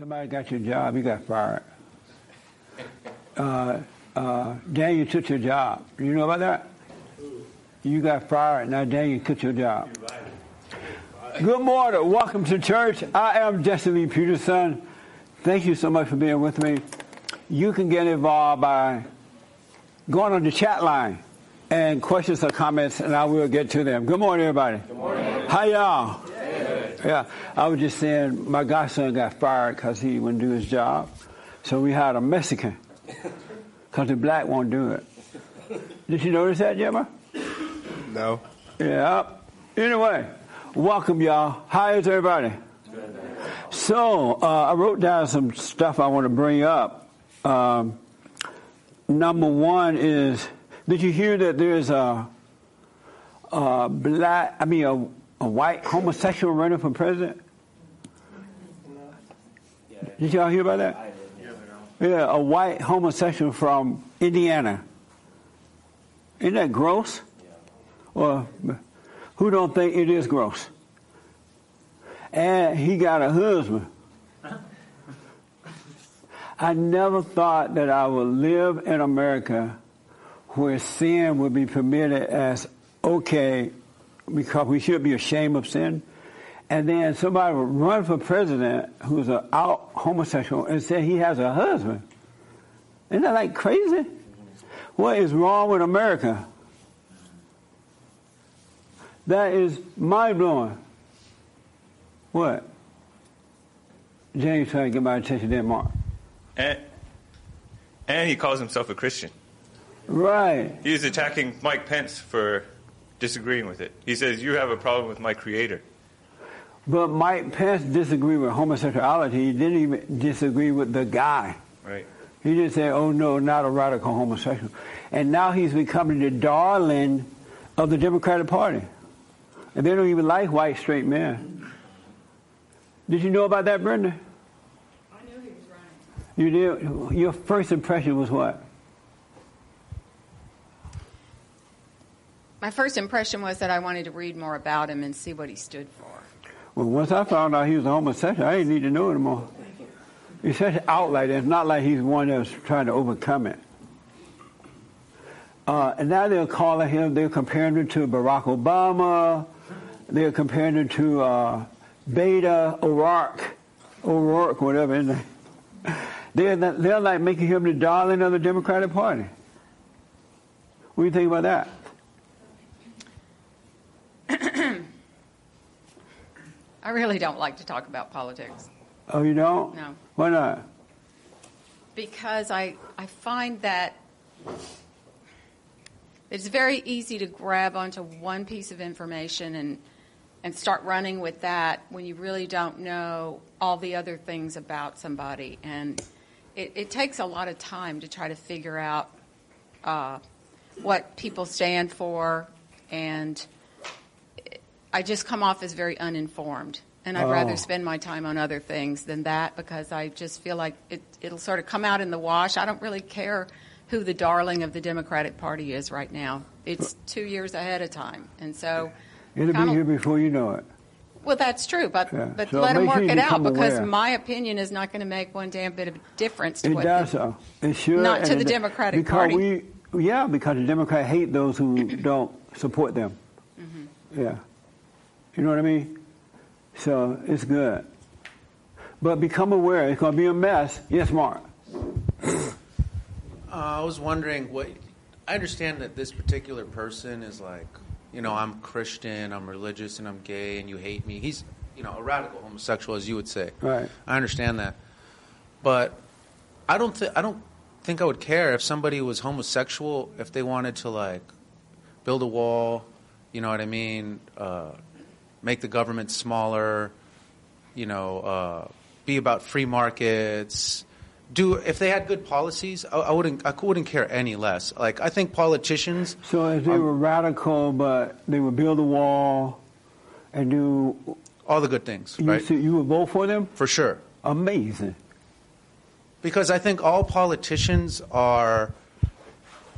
Somebody got your job, you got fired. Uh, uh, Daniel took your job. You know about that? You got fired, now Daniel took your job. Good morning. Welcome to church. I am Jesse Lee Peterson. Thank you so much for being with me. You can get involved by going on the chat line and questions or comments, and I will get to them. Good morning, everybody. Good morning. How y'all? Yeah, I was just saying my godson got fired because he wouldn't do his job. So we hired a Mexican because the black won't do it. Did you notice that, Gemma? No. Yeah. Anyway, welcome, y'all. How is everybody? So uh, I wrote down some stuff I want to bring up. Um, number one is, did you hear that there's a, a black, I mean, a a white homosexual running for president? Did y'all hear about that? Yeah, a white homosexual from Indiana. Isn't that gross? Well, who don't think it is gross? And he got a husband. I never thought that I would live in America where sin would be permitted as okay because we should be ashamed of sin. And then somebody would run for president who's an out homosexual and say he has a husband. Isn't that like crazy? What is wrong with America? That is mind blowing. What? James trying to get my attention there, Mark. And, and he calls himself a Christian. Right. He's attacking Mike Pence for disagreeing with it. He says, You have a problem with my creator. But Mike Pence disagreed with homosexuality. He didn't even disagree with the guy. Right. He didn't say, oh no, not a radical homosexual. And now he's becoming the darling of the Democratic Party. And they don't even like white straight men. Did you know about that, Brenda? I knew he was running. You did? Your first impression was what? My first impression was that I wanted to read more about him and see what he stood for. Well, once I found out he was a homosexual, I didn't need to know anymore. He's such an outlier. It's not like he's one that's trying to overcome it. Uh, and now they're calling him, they're comparing him to Barack Obama. They're comparing him to uh, Beto O'Rourke, O'Rourke, whatever. Isn't they? They're, they're like making him the darling of the Democratic Party. What do you think about that? I really don't like to talk about politics. Oh, you don't? No. Why not? Because I, I find that it's very easy to grab onto one piece of information and, and start running with that when you really don't know all the other things about somebody. And it, it takes a lot of time to try to figure out uh, what people stand for and I just come off as very uninformed. And I'd oh. rather spend my time on other things than that because I just feel like it, it'll sort of come out in the wash. I don't really care who the darling of the Democratic Party is right now. It's two years ahead of time. And so. It'll be here before you know it. Well, that's true, but yeah. but so let them work it out because aware. my opinion is not going to make one damn bit of difference to it what does. The, it should not to the Democratic because Party. We, yeah, because the Democrats hate those who don't support them. Mm-hmm. Yeah. You know what I mean? So it's good. But become aware, it's going to be a mess. Yes, Mark. Uh, I was wondering what. I understand that this particular person is like, you know, I'm Christian, I'm religious, and I'm gay, and you hate me. He's, you know, a radical homosexual, as you would say. Right. I understand that, but I don't think I don't think I would care if somebody was homosexual if they wanted to like build a wall. You know what I mean? Uh, make the government smaller, you know, uh, be about free markets. Do if they had good policies, I, I, wouldn't. I wouldn't care any less. Like I think politicians. So if they were radical, but they would build a wall and do all the good things, you right? You would vote for them for sure. Amazing. Because I think all politicians are.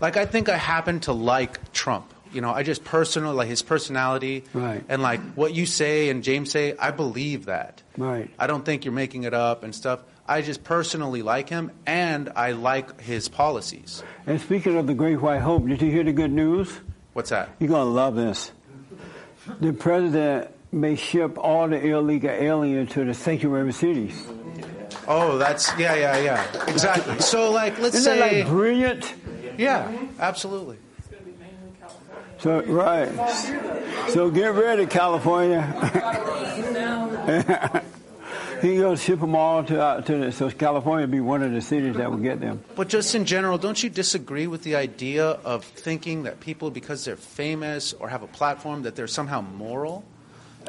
Like I think I happen to like Trump You know, I just personal like his personality Right. and like what you say and James say. I believe that. Right. I don't think you're making it up and stuff. I just personally like him, and I like his policies. And speaking of the Great White Hope, did you hear the good news? What's that? You're going to love this. The president may ship all the illegal aliens to the sanctuary cities. Oh, that's yeah, yeah, yeah. Exactly. So, like, let's Isn't that say, like brilliant? yeah, absolutely. So right. So get ready, California. he goes ship them all to uh, to the, so California be one of the cities that will get them. But just in general, don't you disagree with the idea of thinking that people, because they're famous or have a platform, that they're somehow moral?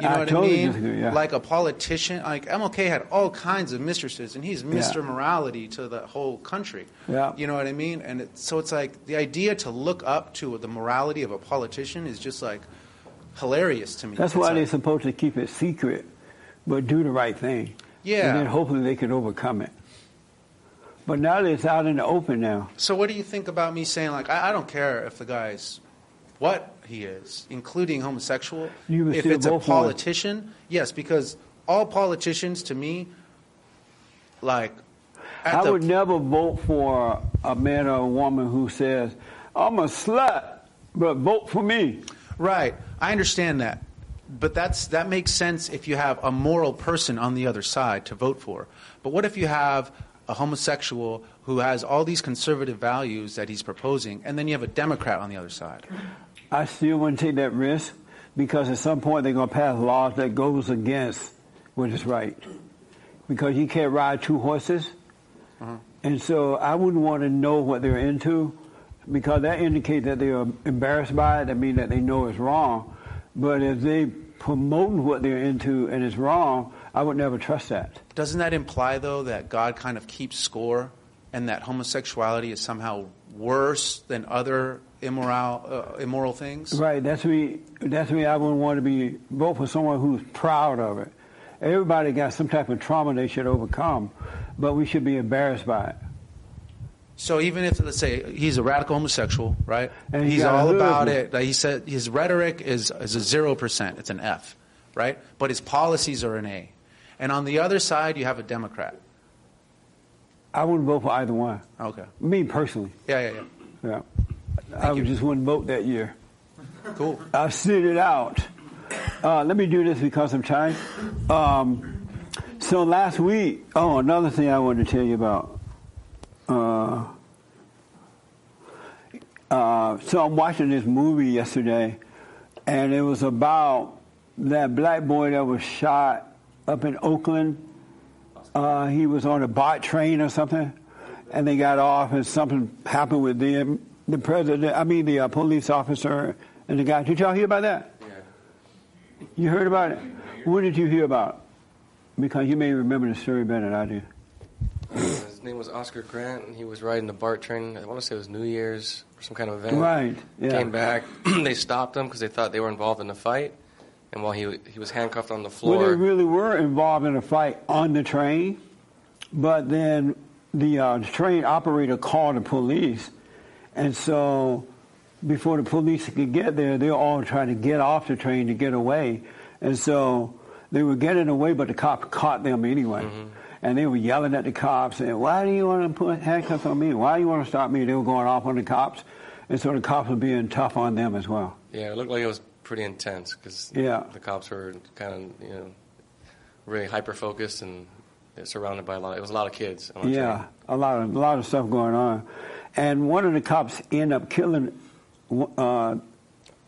You know I what totally I mean? disagree, yeah. Like a politician, like MLK had all kinds of mistresses, and he's Mr. Morality to the whole country. Yeah. You know what I mean? And it, so it's like the idea to look up to the morality of a politician is just like hilarious to me. That's It's why like- they're supposed to keep it secret, but do the right thing. Yeah. And then hopefully they can overcome it. But now that it's out in the open now. So what do you think about me saying like I, I don't care if the guy's what he is, including homosexual. If it's a politician, yes, because all politicians to me, like, I the, would never vote for a man or a woman who says, I'm a slut, but vote for me. right. I understand that, but that's that makes sense if you have a moral person on the other side to vote for. But what if you have a homosexual who has all these conservative values that he's proposing, and then you have a Democrat on the other side? I still wouldn't take that risk because at some point they're going to pass laws that goes against what is right. Because you can't ride two horses. Mm-hmm. And so I wouldn't want to know what they're into because that indicates that they are embarrassed by it. That means that they know it's wrong. But if they promoting what they're into and it's wrong, I would never trust that. Doesn't that imply, though, that God kind of keeps score and that homosexuality is somehow worse than other immoral, uh, immoral things? Right. That's me. That's me. I wouldn't want to be vote for someone who's proud of it. Everybody got some type of trauma they should overcome, but we should be embarrassed by it. So even if, let's say, he's a radical homosexual, right? And he's he's got a all about it. Like he said his rhetoric is, is a 0%. It's an F, right? But his policies are an A. And on the other side, you have a Democrat. I wouldn't vote for either one. Okay. Me personally. Yeah, yeah, yeah. Yeah. I would just wouldn't vote that year. Cool. I sit it out. Uh, let me do this because of time. Um, so last week, oh, another thing I wanted to tell you about. Uh, uh, so I'm watching this movie yesterday, and it was about that black boy that was shot up in Oakland. Uh, he was on a BART train or something, and they got off, and something happened with them. The president, I mean, the uh, police officer and the guy. Did y'all hear about that? Yeah. You heard about it? What did you hear about? Because you may remember the story better than I do. His name was Oscar Grant, and he was riding the BART train. I want to say it was New Year's or some kind of event. Right, yeah. Came back. they stopped him because they thought they were involved in the fight. And while he he was handcuffed on the floor, Well, they really were involved in a fight on the train, but then the uh, train operator called the police, and so before the police could get there, they were all trying to get off the train to get away, and so they were getting away, but the cop caught them anyway. Mm-hmm. And they were yelling at the cops, saying, "Why do you want to put handcuffs on me? Why do you want to stop me?" They were going off on the cops, and so the cops were being tough on them as well. yeah, it looked like it was pretty intense because Yeah. the cops were kind of you know really hyper focused and surrounded by a lot. It was a lot of kids. Yeah, train. a lot of a lot of stuff going on, and one of the cops ended up killing. Uh,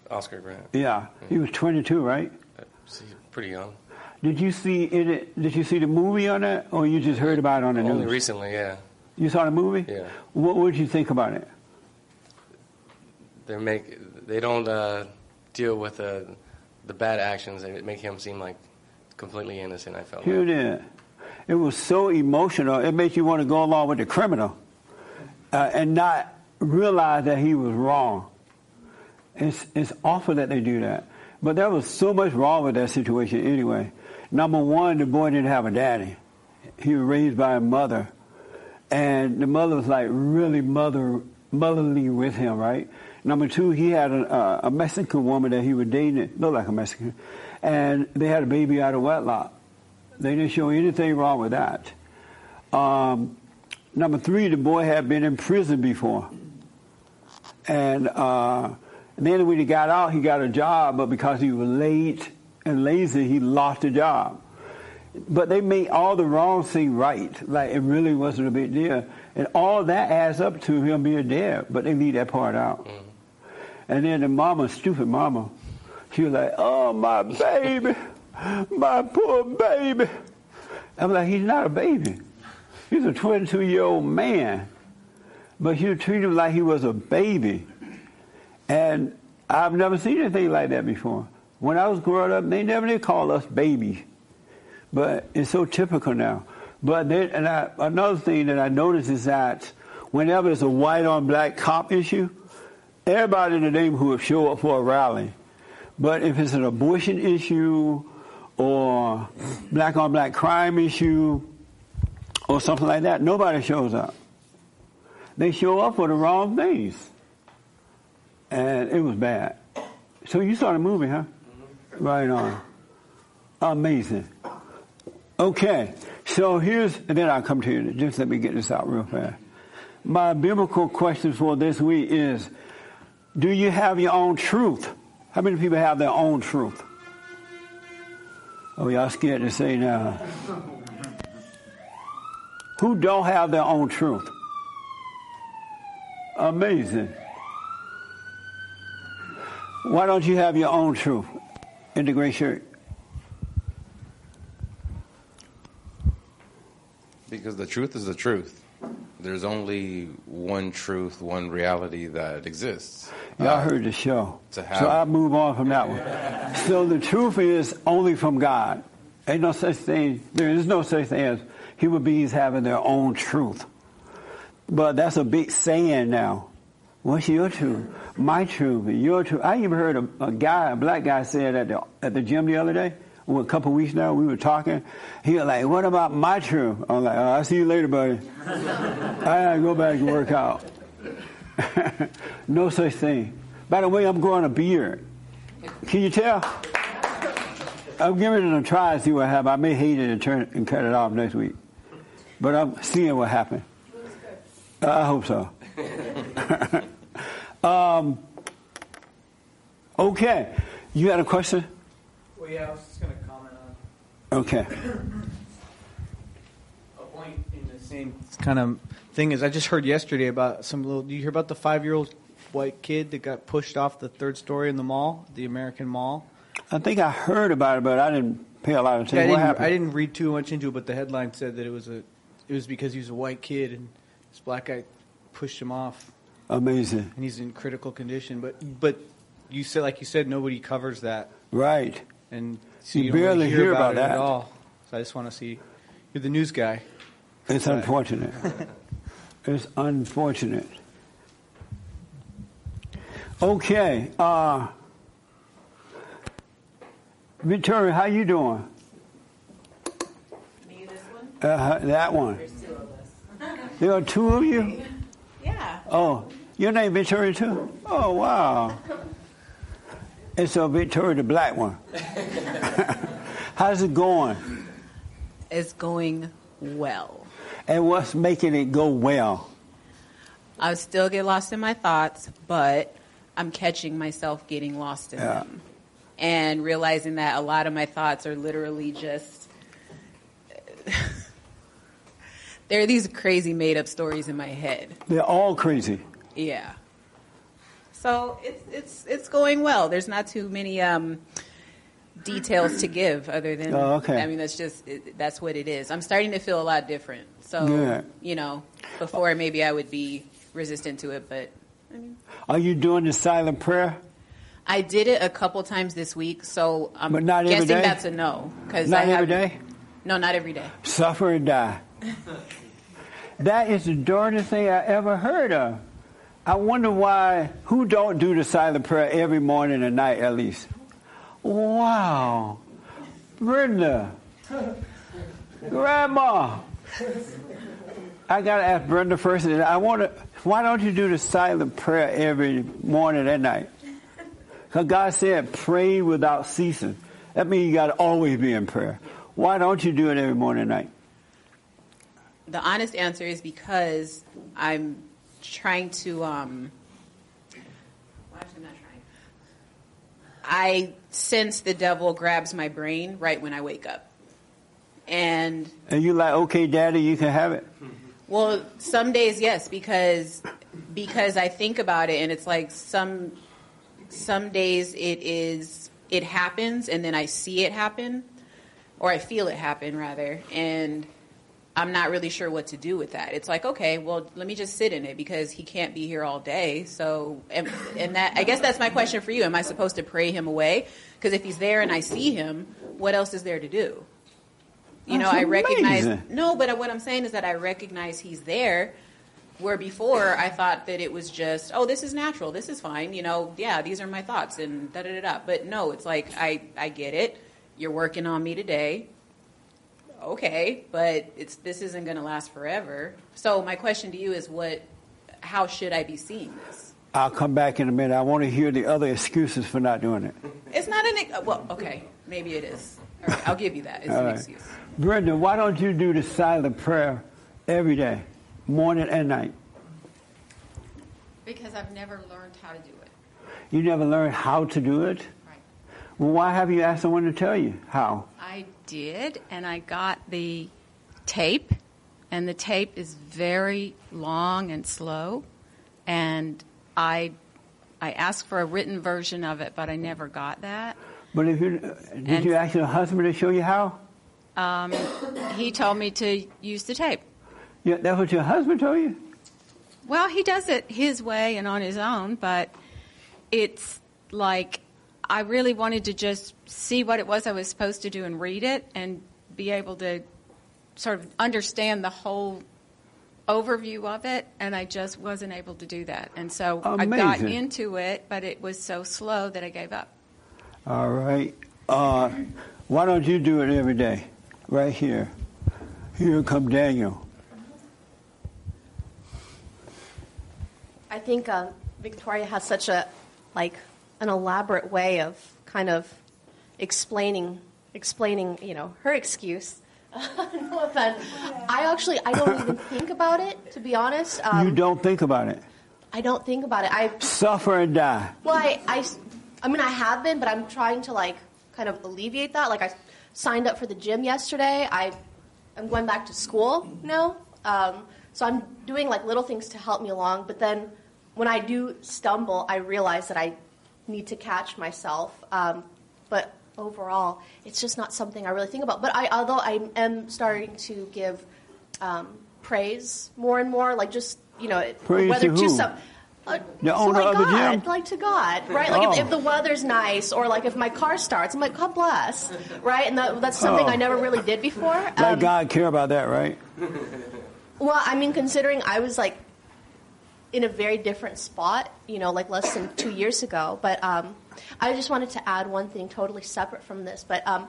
Oscar Grant. yeah, he was 22, right? He's pretty young. Did you see it? Did you see the movie on that, or you just heard about it on the Only news? recently, yeah. you saw the movie? Yeah. What would you think about it? They make they don't uh, deal with uh, the bad actions. They make him seem like completely innocent. I felt. Here like. it was so emotional. It makes you want to go along with the criminal, uh, and not realize that he was wrong. It's it's awful that they do that. But there was so much wrong with that situation anyway. Number one, the boy didn't have a daddy. He was raised by a mother. And the mother was like really mother motherly with him, right? Number two, he had a, a Mexican woman that he was dating, looked like a Mexican, and they had a baby out of wedlock. They didn't show anything wrong with that. Um, number three, the boy had been in prison before. And, uh, and then when he got out, he got a job, but because he was late and lazy, he lost the job. But they made all the wrong thing right. Like it really wasn't a big deal. And all that adds up to him being dead, but they leave that part out. Mm. And then the mama, stupid mama, she was like, oh, my baby, my poor baby. I'm like, he's not a baby. He's a 22 year old man. But she treated him like he was a baby. And I've never seen anything like that before. When I was growing up, they never did call us babies. But it's so typical now. But then, and I, another thing that I noticed is that whenever it's a white on black cop issue, everybody in the neighborhood will show up for a rally. But if it's an abortion issue or black on black crime issue or something like that, nobody shows up. They show up for the wrong things. And it was bad. So you saw the movie, huh? Mm-hmm. Right on. Amazing. Okay, so here's, and then I'll come to you. Just let me get this out real fast. My biblical question for this week is Do you have your own truth? How many people have their own truth? Oh, y'all scared to say now. Who don't have their own truth? Amazing. Why don't you have your own truth in the gray shirt? Because the truth is the truth. There's only one truth, one reality that exists. Y'all uh, heard the show. so I'll move on from that one. so the truth is only from God. Ain't no such thing, there is no such thing as human beings having their own truth. But that's a big saying now. What's your truth? My truth, your truth. I even heard a, a guy, a black guy, said at the at the gym the other day well, a couple weeks now, we were talking. He was like, "What about my truth?" I'm like, oh, "I'll see you later, buddy. I gotta go back and work out." no such thing. By the way, I'm growing a beard. Can you tell? I'm giving it a try and see what happens. I may hate it and turn it and cut it off next week, but I'm seeing what happens. I hope so. um, okay, you had a question? Well, yeah, I was just going to comment on. Okay. A point in the same kind of thing is I just heard yesterday about some little. Do you hear about the five-year-old white kid that got pushed off the third story in the mall, the American Mall? I think I heard about it, but I didn't pay a lot of attention. Yeah, I, didn't, I didn't read too much into it, but the headline said that it was a, it was because he was a white kid and this black guy pushed him off. Amazing. And he's in critical condition, but but you said like you said nobody covers that. Right and so you, you barely hear, hear, about, about it that at all. So I just want to see you're the news guy. It's but. unfortunate. it's unfortunate. Okay, uh, Victoria, how you doing? Me, this one. Uh, that one. There's two of us. there are two of you. Yeah. Oh, your name Victoria too? Oh wow. And so Victoria, the black one. How's it going? It's going well. And what's making it go well? I still get lost in my thoughts, but I'm catching myself getting lost in yeah. them. And realizing that a lot of my thoughts are literally just. There are these crazy made up stories in my head. They're all crazy. Yeah. So it's it's it's going well. There's not too many um, details to give other than oh, okay. I mean that's just it, that's what it is. I'm starting to feel a lot different. So yeah. you know, before maybe I would be resistant to it, but I mean, Are you doing the silent prayer? I did it a couple times this week, so I'm but not guessing every day? that's a no. Cause not I every day. No, not every day. Suffer and die. That is the darndest thing I ever heard of. I wonder why, who don't do the silent prayer every morning and night at least? Wow. Brenda. Grandma. I got to ask Brenda first. I want to. Why don't you do the silent prayer every morning and night? Because God said, "Pray without ceasing." That means you got to always be in prayer. Why don't you do it every morning and night? The honest answer is because I'm trying to. Um, well, actually, I'm not trying. I sense the devil grabs my brain right when I wake up, and And you like, okay, Daddy, you can have it. Well, some days yes, because because I think about it, and it's like some some days it is it happens, and then I see it happen, or I feel it happen rather, and I'm not really sure what to do with that. It's like okay, well, let me just sit in it because he can't be here all day. So, and, and that I guess that's my question for you. Am I supposed to pray him away? Because if he's there and I see him, what else is there to do? you know, I recognize amazing. no, but what I'm saying is that I recognize he's there. Where before I thought that it was just, oh, this is natural, this is fine, you know, yeah, these are my thoughts and da da da da. But no, it's like I I get it. You're working on me today. Okay, but it's this isn't going to last forever. So my question to you is, what? How should I be seeing this? I'll come back in a minute. I want to hear the other excuses for not doing it. It's not an ex- well, okay, maybe it is. All right, I'll give you that. It's All an right. excuse. Brenda, why don't you do the silent prayer every day, morning and night? Because I've never learned how to do it. You never learned how to do it? Well, why have you asked someone to tell you how? I did, and I got the tape, and the tape is very long and slow, and I I asked for a written version of it, but I never got that. But if you did, And- you ask your husband to show you how? Um, he told me to use the tape. Yeah, that's what your husband told you. Well, he does it his way and on his own, but it's like I really wanted to just see what it was I was supposed to do and read it and be able to sort of understand the whole overview of it, and I just wasn't able to do that. And so I got into it, but it was so slow that I gave up. All right. Uh, why don't you do it every day, right here? Here come Daniel. I think uh, Victoria has such a like an elaborate way of kind of explaining explaining you know her excuse. no offense. I actually I don't even think about it to be honest. Um, you don't think about it. I don't think about it. I Suffer and die. well I, I I mean I have been, but I'm trying to like kind of alleviate that. Like I signed up for the gym yesterday. I I'm going back to school now. Um, so I'm doing like little things to help me along. But then when I do stumble, I realize that I need to catch myself. Um, but overall, it's just not something I really think about. But I, although I am starting to give um, praise more and more, like just you know, Praise whether to to some. Uh, The so owner like of the God, gym? like to God, right? Like Oh. if, if the weather's nice, or like if my car starts, I'm like, God bless, right? And that, that's something Oh. I never really did before. Let Um, God care about that, right? well, I mean, considering I was like in a very different spot, you know, like less than two years ago. But um, I just wanted to add one thing totally separate from this. But um,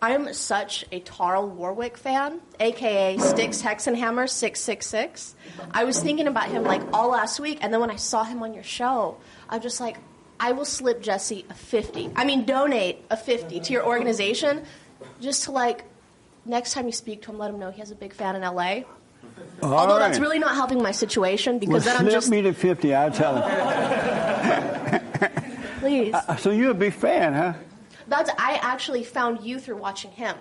I am such a Tarl Warwick fan, aka Styx Hexenhammer six six six. I was thinking about him like all last week, and then when I saw him on your show, I'm just like, I will slip Jesse a fifty. I mean, donate a fifty to your organization, just to like next time you speak to him, let him know he has a big fan in LA. All Although right. that's really not helping my situation well, because then I'm just me to 50, I'll tell him. please. Uh, so you're a big fan, huh? That's I actually found you through watching him.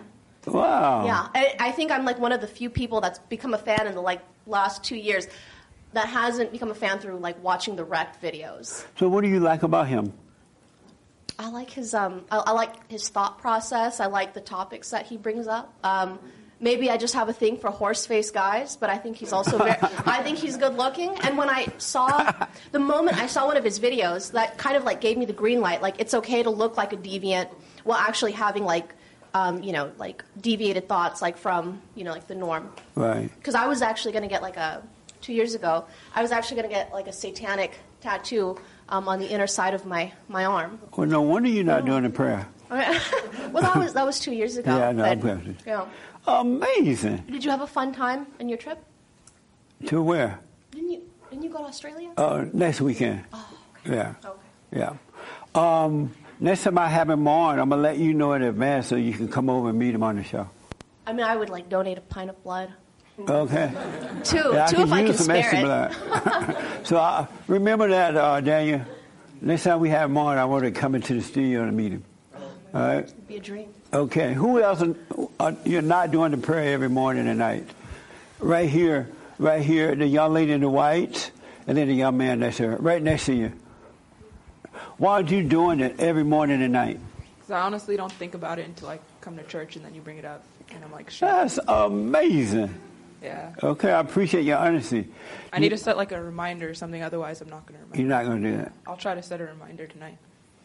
Wow. Yeah, I, I think I'm like one of the few people that's become a fan in the like last two years that hasn't become a fan through like watching the wrecked videos. So what do you like about him? I like his um I, I like his thought process. I like the topics that he brings up. Um, maybe I just have a thing for horse face guys, but I think he's also very, I think he's good looking. And when I saw the moment I saw one of his videos, that kind of like gave me the green light. Like it's okay to look like a deviant while actually having like um, you know like deviated thoughts like from you know like the norm. Right. Because I was actually going to get like a two years ago. I was actually going to get like a satanic tattoo um, on the inner side of my, my arm. Well, no wonder you're not doing a prayer. well, that was that was two years ago. Yeah, I know, I'm yeah. Amazing. Did you have a fun time on your trip? To where? Didn't you didn't you go to Australia? Uh, next weekend. Oh, Yeah. okay. Yeah. Um, next time I have him on, I'm gonna let you know in advance so you can come over and meet him on the show. I mean, I would like donate a pint of blood. Okay. Two, Yeah, I two could if I can spare extra it. blood. so uh, remember that, uh, Daniel. Next time we have him on, I want to come into the studio and meet him. All right. It'd be a dream. Okay. Who else? Uh, you're not doing the prayer every morning and night. Right here, right here, the young lady in the white, and then the young man next to her, right next to you. Why are you doing it every morning and night? Because I honestly don't think about it until I come to church and then you bring it up. And I'm like, shit. That's amazing. Yeah. Okay, I appreciate your honesty. I need to set like a reminder or something, otherwise I'm not going to remember. You're not going to do that. I'll try to set a reminder tonight.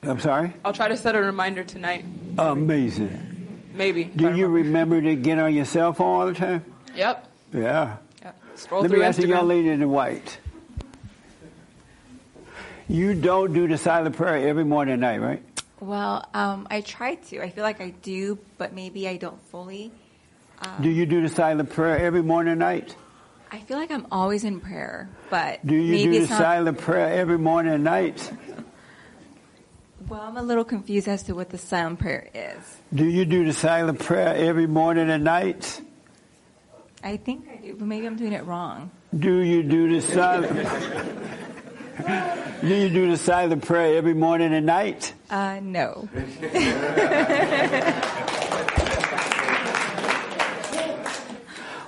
I'm sorry? I'll try to set a reminder tonight. Amazing. Maybe. Do you remember. remember to get on your cell phone all the time? Yep. Yeah. yep. Scroll Let through me ask the Instagram. young lady in the white. You don't do the silent prayer every morning and night, right? Well, um, I try to. I feel like I do, but maybe I don't fully. Um, Do you do the silent prayer every morning and night? I feel like I'm always in prayer, but Do you maybe do the it's not. silent prayer every morning and night? Well, I'm a little confused as to what the silent prayer is. Do you do the silent prayer every morning and night? I think I do, but maybe I'm doing it wrong. Do you do the silent? do you do the silent prayer every morning and night? Uh, no.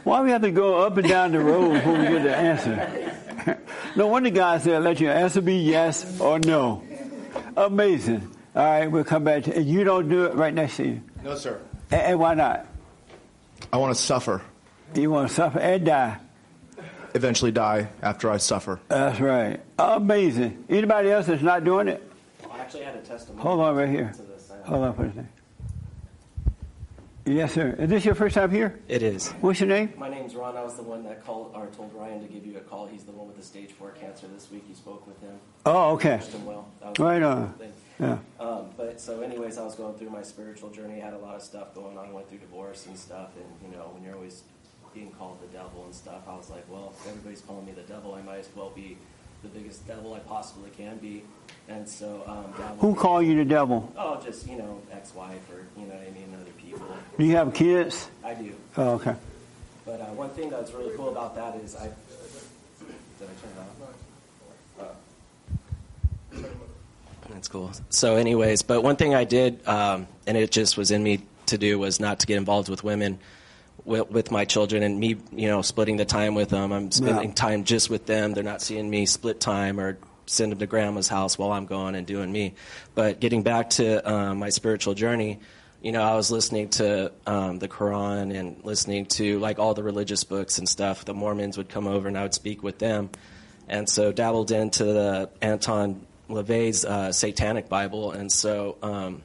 Why we have to go up and down the road before we get the answer? no wonder God said, "Let your answer be yes or no." Amazing. All right, we'll come back to. And you don't do it right next to you. No, sir. And, and why not? I want to suffer. You want to suffer and die. Eventually die after I suffer. That's right. Amazing. Anybody else that's not doing it? I actually had a testimony. Hold on right here. Hold on for a second. Yes, sir. Is this your first time here? It is. What's your name? My name's Ron. I was the one that called or told Ryan to give you a call. He's the one with the stage four cancer this week. You spoke with him. Oh, okay. Wished him well. That was Right a on. thing. Yeah. Um, but so, anyways, I was going through my spiritual journey. I Had a lot of stuff going on. Went through divorce and stuff. And you know, when you're always being called the devil and stuff, I was like, well, if everybody's calling me the devil. I might as well be the biggest devil I possibly can be. And so, um, Who was- called you the devil? Oh, just you know, ex-wife or you know I mean, other people. Do you have kids? I do. Oh, okay. But uh, one thing that's really cool about that is I. Did I turn it off? That's cool. So, anyways, but one thing I did, um, and it just was in me to do, was not to get involved with women, with, with my children, and me, you know, splitting the time with them. I'm spending Yeah. time just with them. They're not seeing me split time or send them to grandma's house while I'm gone and doing me. But getting back to um, my spiritual journey, you know, I was listening to um, the Quran and listening to like all the religious books and stuff. The Mormons would come over and I would speak with them, and so dabbled into the Anton LaVey's uh, Satanic Bible, and so. Um,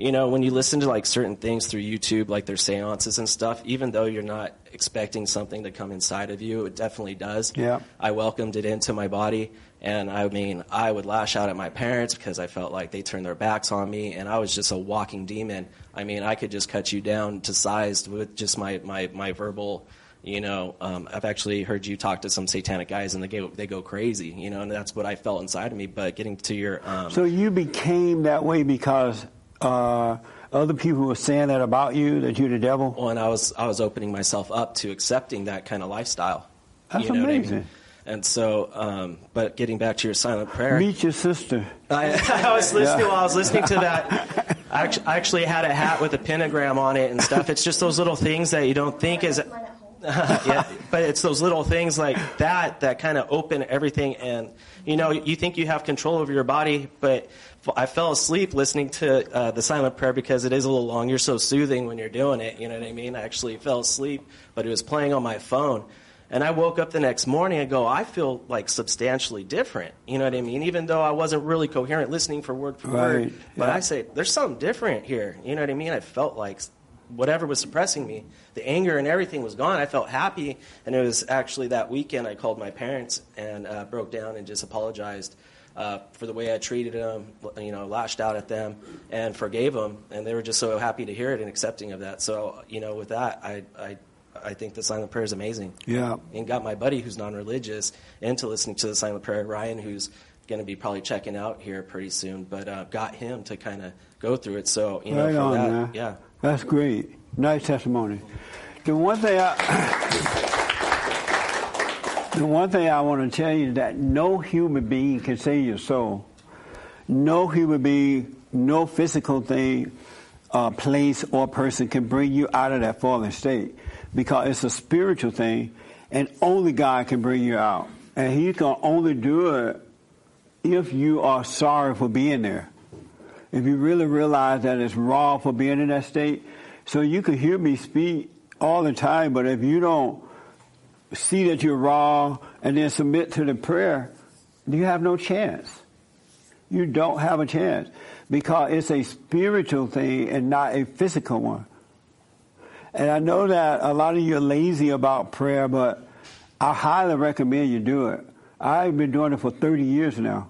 you know, when you listen to like certain things through YouTube, like their seances and stuff, even though you're not expecting something to come inside of you, it definitely does. Yeah. I welcomed it into my body. And I mean, I would lash out at my parents because I felt like they turned their backs on me, and I was just a walking demon. I mean, I could just cut you down to size with just my, my, my verbal, you know. Um, I've actually heard you talk to some satanic guys, and they go, they go crazy, you know, and that's what I felt inside of me. But getting to your. Um, So you became that way because uh, other people were saying that about you, that you're the devil? Well, and I was I was opening myself up to accepting that kind of lifestyle. That's you know what I mean? amazing. And so, um, but getting back to your silent prayer, Meet your sister. I, I was listening. Yeah. While I was listening to that, I actu- I actually had a hat with a pentagram on it and stuff. It's just those little things that you don't think is. yeah, but it's those little things like that that kind of open everything, and you know, you think you have control over your body, but f- I fell asleep listening to uh, the silent prayer because it is a little long. You're so soothing when you're doing it. You know what I mean? I actually fell asleep, but it was playing on my phone. And I woke up the next morning and go, I feel like substantially different. You know what I mean? Even though I wasn't really coherent listening for word for Right, word. But yeah. I say, there's something different here. You know what I mean? I felt like whatever was suppressing me, the anger and everything was gone. I felt happy. And it was actually that weekend I called my parents and uh, broke down and just apologized uh, for the way I treated them, you know, lashed out at them, and forgave them, and they were just so happy to hear it and accepting of that. So, you know, with that, I, I, I think the silent prayer is amazing. Yeah. And got my buddy who's non-religious into listening to the silent prayer, Ryan, who's going to be probably checking out here pretty soon, but uh, got him to kind of go through it. So, you know, right on, that, yeah. That's great. Nice testimony. The one thing I, the one thing I want to tell you is that no human being can save your soul. No human being, no physical thing, uh, place, or person can bring you out of that fallen state because it's a spiritual thing, and only God can bring you out. And He can only do it if you are sorry for being there. If you really realize that it's wrong for being in that state, so you can hear me speak all the time, but if you don't see that you're wrong and then submit to the prayer, you have no chance. You don't have a chance because it's a spiritual thing and not a physical one. And I know that a lot of you are lazy about prayer, but I highly recommend you do it. I've been doing it for 30 years now.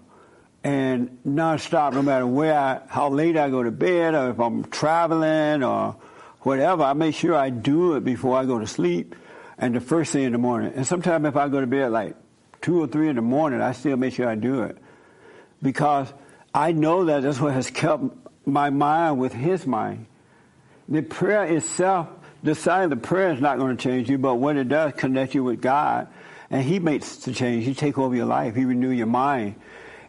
And nonstop, no matter where I, how late I go to bed, or if I'm traveling or whatever, I make sure I do it before I go to sleep and the first thing in the morning. And sometimes if I go to bed like two or three in the morning, I still make sure I do it because I know that that's what has kept my mind with His mind. The prayer itself, the sign of the prayer is not going to change you, but what it does connect you with God, and He makes the change. He take over your life. He renew your mind.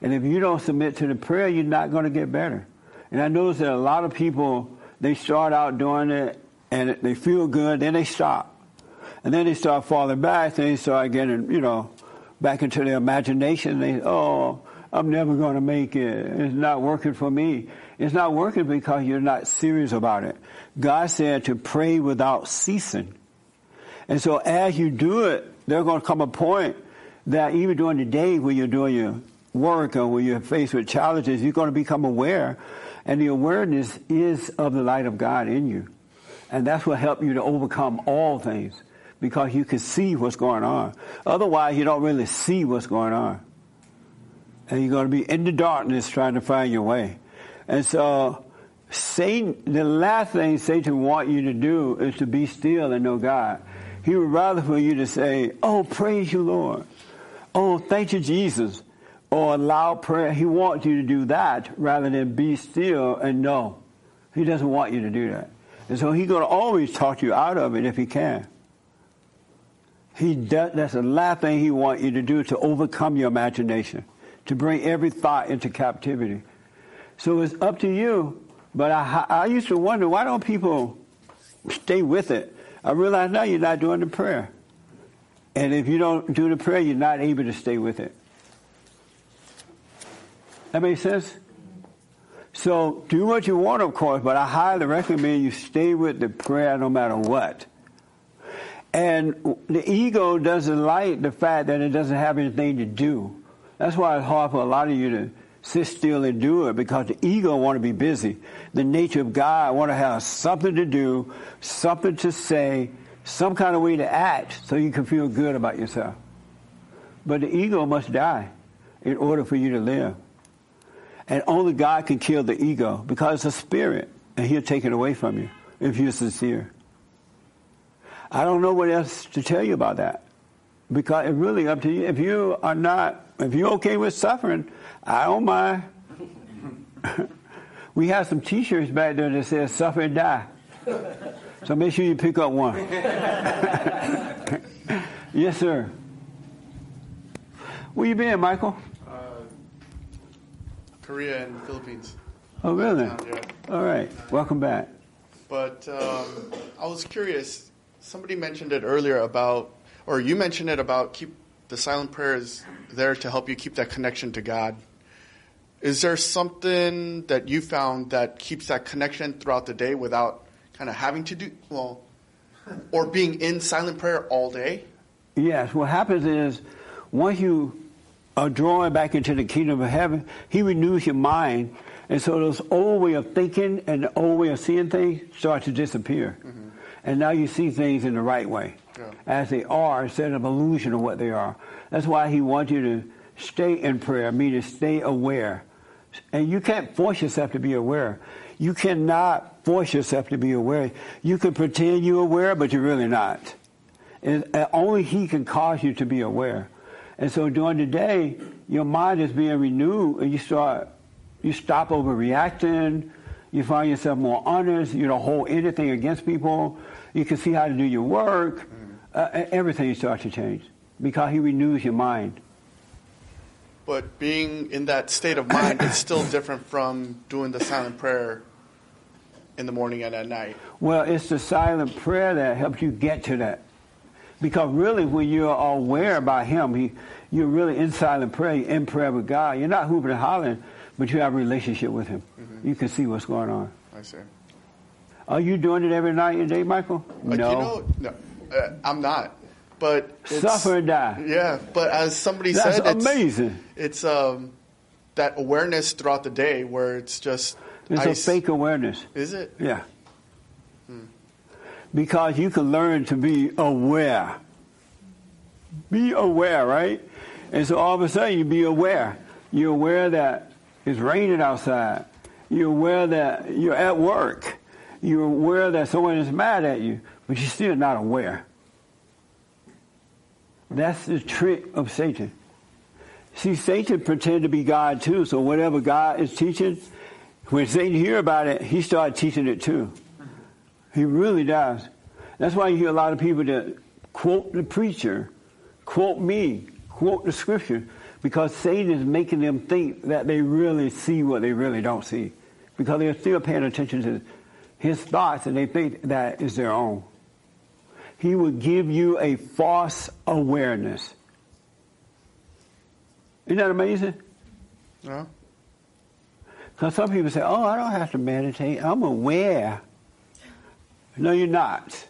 And if you don't submit to the prayer, you're not going to get better. And I notice that a lot of people they start out doing it and they feel good, then they stop. And then they start falling back, then they start getting, you know, back into their imagination. They, oh, I'm never going to make it. It's not working for me. It's not working because you're not serious about it. God said to pray without ceasing. And so as you do it, there's going to come a point that even during the day when you're doing your work or when you're faced with challenges, you're going to become aware. And the awareness is of the light of God in you. And that's what helps you to overcome all things because you can see what's going on. Otherwise, you don't really see what's going on. And you're going to be in the darkness trying to find your way. And so, Satan, the last thing Satan wants you to do is to be still and know God. He would rather for you to say, Oh, praise you, Lord. Oh, thank you, Jesus. Or loud prayer. He wants you to do that rather than be still and know. He doesn't want you to do that. And so he's going to always talk you out of it if he can. He does, that's the last thing he wants you to do to overcome your imagination, to bring every thought into captivity. So it's up to you. But I, I used to wonder why don't people stay with it? I realize now you're not doing the prayer. And if you don't do the prayer, you're not able to stay with it. That makes sense? So do what you want, of course, but I highly recommend you stay with the prayer no matter what. And the ego doesn't like the fact that it doesn't have anything to do. That's why it's hard for a lot of you to sit still and do it because the ego want to be busy. The nature of God want to have something to do, something to say, some kind of way to act so you can feel good about yourself. But the ego must die in order for you to live. And only God can kill the ego because it's a spirit and he'll take it away from you if you're sincere. I don't know what else to tell you about that because it's really up to you. If you are not, if you're okay with suffering, I don't mind. we have some T-shirts back there that says "Suffer and Die," so make sure you pick up one. yes, sir. Where you been, Michael? Uh, Korea and Philippines. Oh, really? Yeah. All right. Welcome back. But um, I was curious. Somebody mentioned it earlier about, or you mentioned it about keep the silent prayer is there to help you keep that connection to God. Is there something that you found that keeps that connection throughout the day without kind of having to do well, or being in silent prayer all day? Yes. What happens is once you are drawn back into the kingdom of heaven, He renews your mind, and so those old way of thinking and the old way of seeing things start to disappear. Mm-hmm. And now you see things in the right way, Yeah. as they are, instead of illusion of what they are. That's why He wants you to Stay in prayer, meaning stay aware. And you can't force yourself to be aware. You cannot force yourself to be aware. You can pretend you're aware, but you're really not. And uh, only He can cause you to be aware. And so during the day, your mind is being renewed, and you start, you stop overreacting. You find yourself more honest. You don't hold anything against people. You can see how to do your work. Uh, everything starts to change because He renews your mind. But being in that state of mind is still different from doing the silent prayer in the morning and at night. Well, it's the silent prayer that helps you get to that. Because really, when you're aware about Him, he, you're really in silent prayer, in prayer with God. You're not hooping and hollering, but you have a relationship with Him. Mm-hmm. You can see what's going on. I see. Are you doing it every night and day, Michael? Like, no. You know, no, uh, I'm not. But it's, Suffer and die. Yeah, but as somebody That's said, it's, amazing. It's um, that awareness throughout the day where it's just. It's I a fake awareness. Is it? Yeah. Because you can learn to be aware. Be aware, right? And so all of a sudden you be aware. You're aware that it's raining outside. You're aware that you're at work. You're aware that someone is mad at you, but you're still not aware. That's the trick of Satan. See, Satan pretend to be God too, so whatever God is teaching, when Satan hear about it, he started teaching it too. He really does. That's why you hear a lot of people that quote the preacher, quote me, quote the scripture, because Satan is making them think that they really see what they really don't see. Because they're still paying attention to his thoughts and they think that is their own. He will give you a false awareness. Isn't that amazing? No. Because some people say, oh, I don't have to meditate. I'm aware. No, you're not.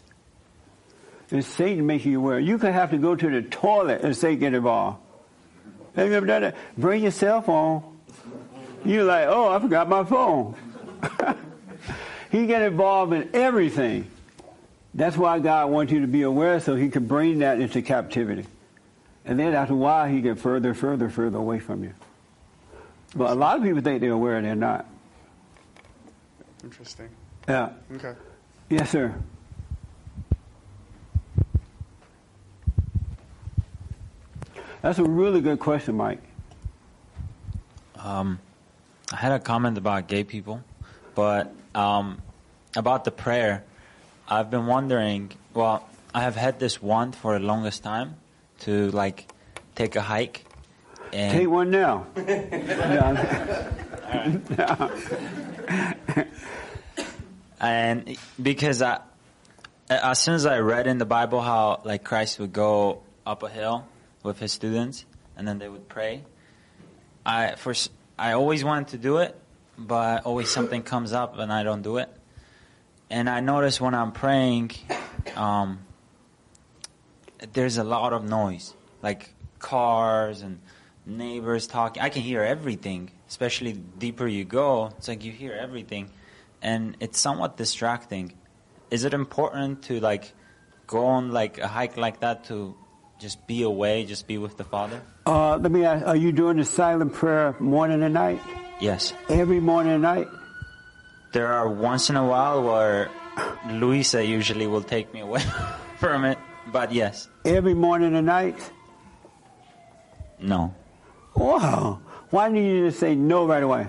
It's Satan making you aware. You could have to go to the toilet and Satan get involved. Have you ever done that? Bring your cell phone. You're like, oh, I forgot my phone. he get involved in everything. That's why God wants you to be aware so he can bring that into captivity. And then after a while, he get further, further, further away from you. But a lot of people think they're aware and they're not. Interesting. Yeah. Okay. Yes, sir. That's a really good question, Mike. Um, I had a comment about gay people, but um, about the prayer, I've been wondering. Well, I have had this want for the longest time to like take a hike. And Take one now. and because I, as soon as I read in the Bible how like Christ would go up a hill with his students and then they would pray, I first I always wanted to do it, but always something comes up and I don't do it. And I notice when I'm praying, um, there's a lot of noise, like cars and neighbors talking. I can hear everything, especially deeper you go. It's like you hear everything, and it's somewhat distracting. Is it important to like go on like a hike like that to just be away, just be with the Father? Uh, let me ask, are you doing the silent prayer morning and night? Yes. Every morning and night? There are once in a while where Luisa usually will take me away from it, but yes. Every morning and night? No. Wow. Why didn't you just say no right away?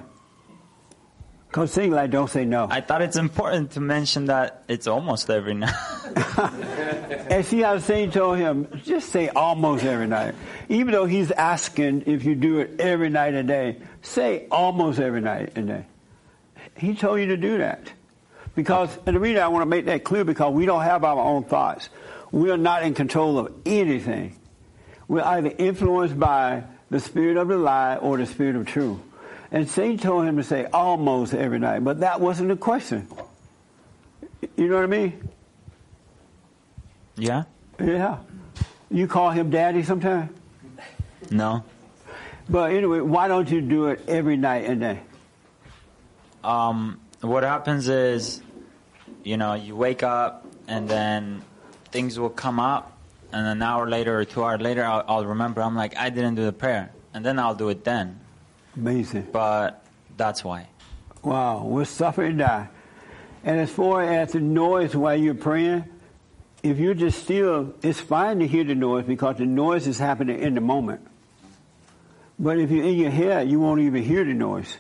Like don't say no. I thought it's important to mention that it's almost every night. And see how Satan told him, just say almost every night. Even though he's asking if you do it every night and day, say almost every night and day. He told you to do that. Because, and the reason I want to make that clear, because we don't have our own thoughts. We are not in control of anything. We're either influenced by the spirit of the lie or the spirit of truth. And Satan told him to say almost every night, but that wasn't the question. You know what I mean? yeah? Yeah. You call him daddy sometime? No. But anyway, why don't you do it every night and day? Um, what happens is, you know, you wake up and then things will come up, and an hour later or two hours later, I'll, I'll remember. I'm like, I didn't do the prayer, and then I'll do it then. Amazing. But that's why. Wow, we'll suffer and die. And as far as the noise while you're praying, if you're just still, it's fine to hear the noise because the noise is happening in the moment. But if you're in your head, you won't even hear the noise.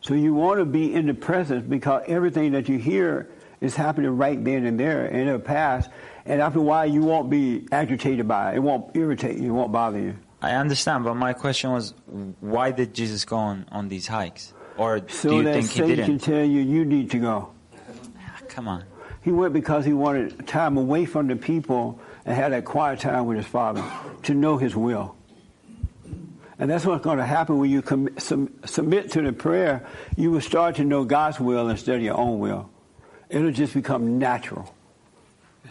So you want to be in the presence because everything that you hear is happening right then and there, and it'll pass. And after a while, you won't be agitated by it. It won't irritate you. It won't bother you. I understand, but my question was, why did Jesus go on, on these hikes? Or So do you that think he Satan can didn't? tell you you need to go. Ah, come on. He went because he wanted time away from the people and had that quiet time with his father to know his will. And that's what's going to happen when you com- sum- submit to the prayer. You will start to know God's will instead of your own will. It'll just become natural.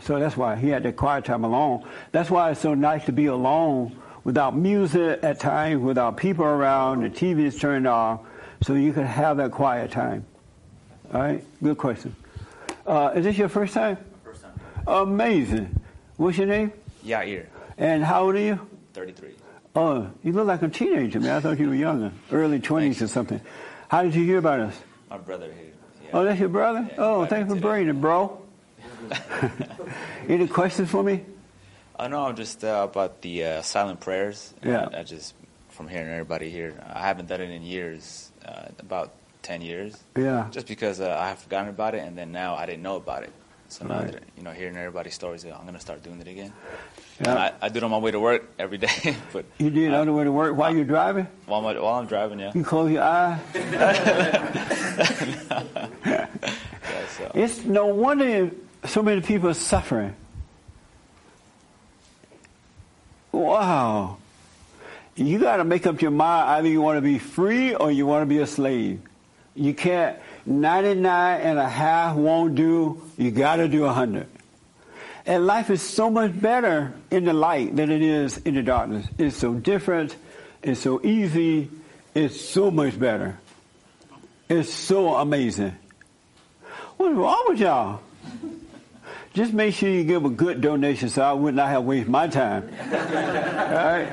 So that's why he had that quiet time alone. That's why it's so nice to be alone without music at times, without people around, the TV is turned off, so you can have that quiet time. All right? Good question. Uh, is this your first time? First time. Amazing. What's your name? Yair, And how old are you? 33. Oh, you look like a teenager, man. I thought you were younger, early 20s or something. How did you hear about us? My brother here. Oh, that's your brother? oh, thanks for bringing it, bro. Any questions for me? I know just uh, about the uh, silent prayers. Yeah. I, I just, from hearing everybody here, I haven't done it in years, uh, about 10 years. Yeah. Just because uh, I have forgotten about it, and then now I didn't know about it. So now Right. that, you know, hearing everybody's stories, I'm going to start doing it again. Yeah. I, I do it on my way to work every day, but You do it on the way to work while you're driving? while, my, while I'm driving, yeah. You close your eye? yeah so. It's no wonder so many people are suffering. Wow. You got to make up your mind either you want to be free or you want to be a slave. You can't, 99 and a half won't do, you got to do 100. And life is so much better in the light than it is in the darkness. It's so different, it's so easy, it's so much better. It's so amazing. What's wrong with y'all? Just make sure you give a good donation so I would not have wasted my time. All right?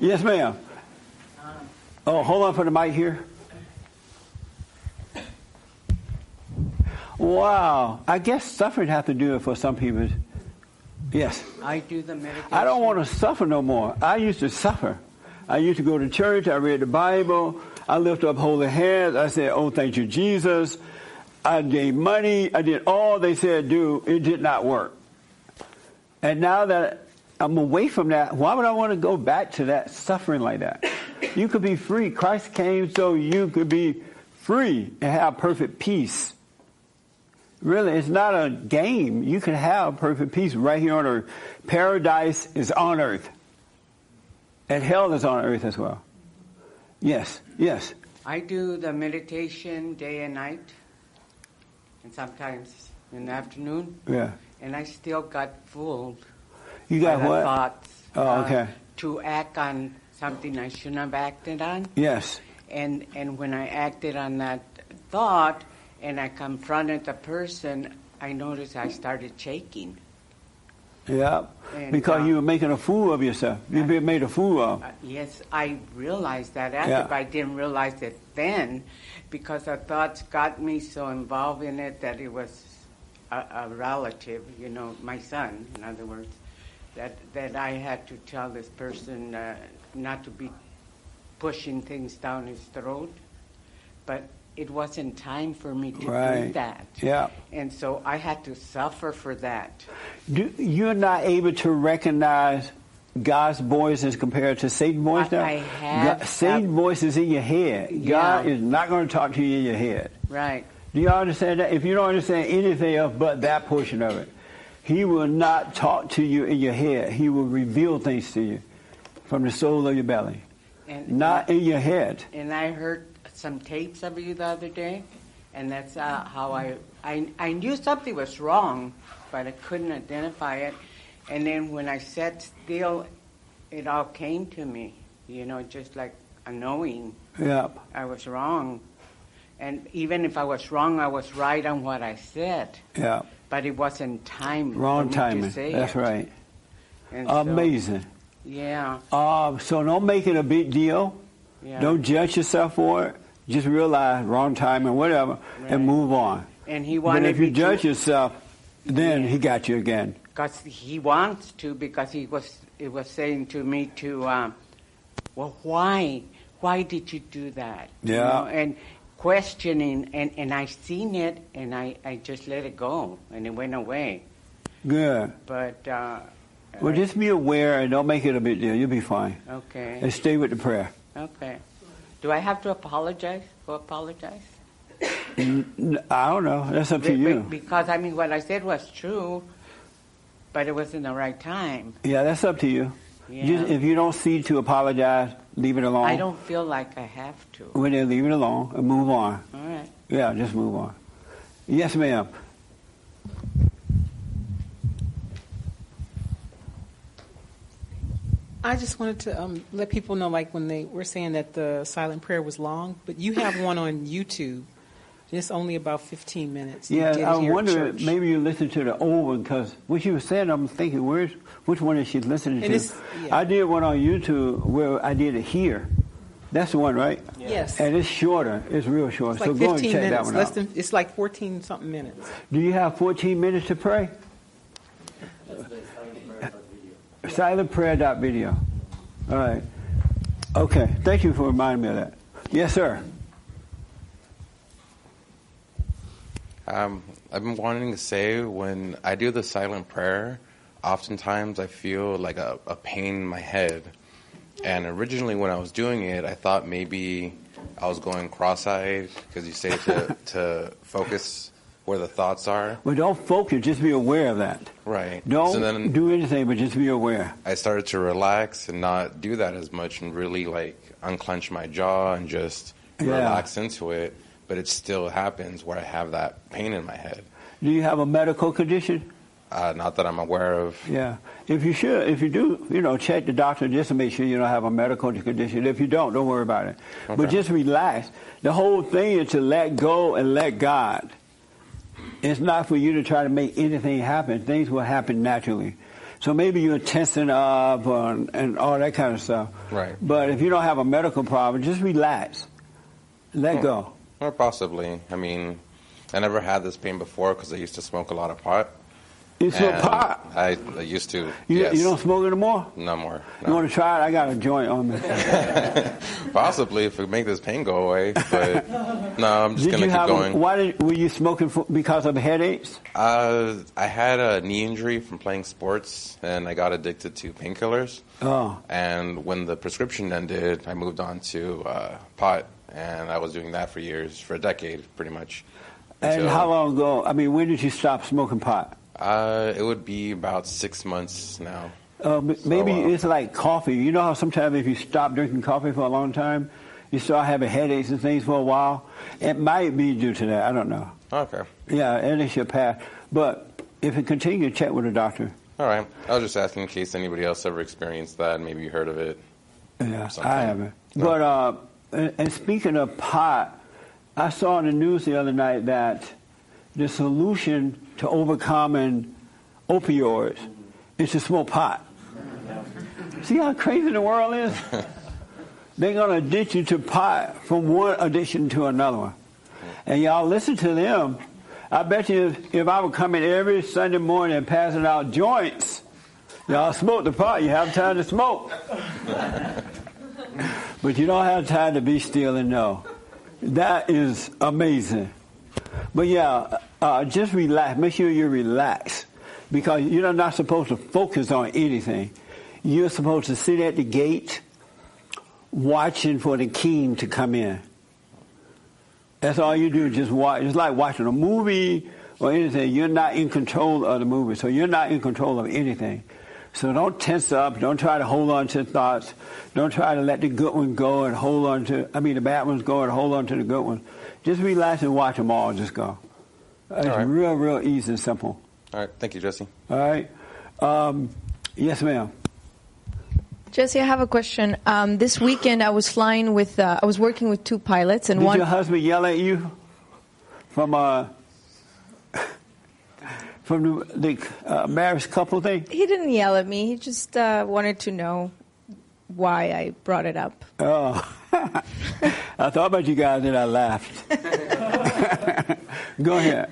Yes, ma'am. Oh, hold on for the mic here. Wow. I guess suffering have to do it for some people. Yes. I do the meditation. I don't want to suffer no more. I used to suffer. I used to go to church. I read the Bible. I lift up holy hands. I said, "Oh, thank you, Jesus." I gave money. I did all they said do. It did not work. And now that I'm away from that, why would I want to go back to that suffering like that? You could be free. Christ came so you could be free and have perfect peace. Really, it's not a game. You can have perfect peace right here on earth. Paradise is on earth. And hell is on earth as well. Yes, yes. I do the meditation day and night, and sometimes in the afternoon. Yeah. And I still got fooled. You got what? Thoughts. Oh, uh, okay. to act on something I shouldn't have acted on. Yes. And and when I acted on that thought and I confronted the person, I noticed I started shaking. Yeah. And, Because uh, you were making a fool of yourself. You've been made a fool of. Uh, yes, I realized that after, Yeah. but I didn't realize it then because the thoughts got me so involved in it that it was a, a relative, you know, my son, in other words, that, that I had to tell this person uh, not to be pushing things down his throat. But it wasn't time for me to do that. Yeah. And so I had to suffer for that. Do, you're not able to recognize God's voice as compared to Satan's voice I- now? I have- God, Satan's voice is in your head. God is not going to talk to you in your head. Right. Do you understand that? If you don't understand anything else but that portion of it, He will not talk to you in your head. He will reveal things to you from the soul of your belly, And not in your head. And I heard some tapes of you the other day, and that's uh, how I, I I knew something was wrong, but I couldn't identify it. And then when I sat still, it all came to me, you know, just like a knowing Yeah. I was wrong. And even if I was wrong, I was right on what I said, Yeah. but it wasn't time. Wrong timing. To say That's it. right. And so- Amazing. Yeah. Um, so don't make it a big deal. Yeah. Don't judge yourself for it. Just realize wrong time and whatever, and move on. And he wanted. But if you me to- judge yourself, then he got you again. Because he wants to, because he was he was saying to me to, um, well, why, why did you do that? You Yeah. know, and questioning, and and I seen it, and I I just let it go, and it went away. Good. But uh, Well, just be aware and don't make it a big deal. You'll be fine. okay, And stay with the prayer. okay. Do I have to apologize? Go apologize? I don't know. That's up to you. Because I mean, what I said was true, but it wasn't the right time. Yeah, that's up to you. Yeah. Just, if you don't see to apologize, leave it alone. I don't feel like I have to. Well, then leave it alone and move on. All right. Yeah, just move on. Yes, ma'am. I just wanted to um, let people know, like when they were saying that the silent prayer was long, but you have one on YouTube. It's only about 15 minutes. Yeah, I wonder maybe you listened to the old one because what she was saying, I'm thinking, where's which one is she listening And to? yeah. I did one on YouTube where I did it here. That's the one, right? Yes. And it's shorter. It's real short. It's so like go and 15 check that one Less out. than it's like 14 something minutes. Do you have 14 minutes to pray? Silent prayer dot video. All right. Okay. Thank you for reminding me of that. Yes, sir. Um, I've been wanting to say when I do the silent prayer, oftentimes I feel like a, a pain in my head. And originally, when I was doing it, I thought maybe I was going cross-eyed because you say to to focus where the thoughts are. Well, don't focus. Just be aware of that. Right. Don't So then do anything, but just be aware. I started to relax and not do that as much, and really like unclench my jaw and just Yeah. relax into it. But it still happens where I have that pain in my head. Do you have a medical condition? Uh, not that I'm aware of. Yeah. If you should, if you do, you know, check the doctor just to make sure you don't have a medical condition. If you don't, don't worry about it. But just relax. The whole thing is to let go and let God. It's not for you to try to make anything happen. Things will happen naturally. So maybe you're tensing up and, and all that kind of stuff. Right. But if you don't have a medical problem, just relax. Let Hmm. go. Or possibly. I mean, I never had this pain before because I used to smoke a lot of pot. You smoke pot? I, I used to. You, yes. you don't smoke anymore? No more. You want to try it? I got a joint on me. Possibly if it make this pain go away, but no, I'm just gonna keep have? going. Why did, were you smoking for, because of headaches? Uh, I had a knee injury from playing sports, and I got addicted to painkillers. Oh, And when the prescription ended, I moved on to uh, pot, and I was doing that for years, for a decade, pretty much. and Until- how long ago? I mean, when did you stop smoking pot? Uh, it would be about six months now. Uh, m- maybe uh, it's like coffee. You know how sometimes if you stop drinking coffee for a long time, you start having headaches and things for a while. It might be due to that. I don't know. Okay. Yeah, and it should pass. But if it continues, check with a doctor. All right. I was just asking in case anybody else ever experienced that. Maybe you heard of it. Yeah. I haven't. But uh, and, and speaking of pot, I saw in the news the other night that the solution to overcoming opioids is to smoke pot. See how crazy the world is? They're going to addict you to pot from one addiction to another one. And y'all listen to them. I bet you if, if I were coming every Sunday morning and passing out joints, y'all smoke the pot, you have time to smoke. but you don't have time to be still and know. That is amazing. But yeah, uh, just relax. Make sure you relax because you're not supposed to focus on anything. You're supposed to sit at the gate watching for the king to come in. That's all you do. Just watch. It's like watching a movie or anything. You're not in control of the movie, so you're not in control of anything. So don't tense up. Don't try to hold on to thoughts. Don't try to let the good one go and hold on to. I mean, the bad ones go and hold on to the good one. Just relax and watch them all. Just go. It's All right. real, real easy and simple. All right. Thank you, Jesse. All right. Um, yes, ma'am. Jesse, I have a question. Um, this weekend, I was flying with, uh, I was working with two pilots, and Did one. your husband yell at you from uh, from the, the uh, marriage couple thing? He didn't yell at me. He just uh, wanted to know why I brought it up. Oh, I thought about you guys and I laughed. Go ahead.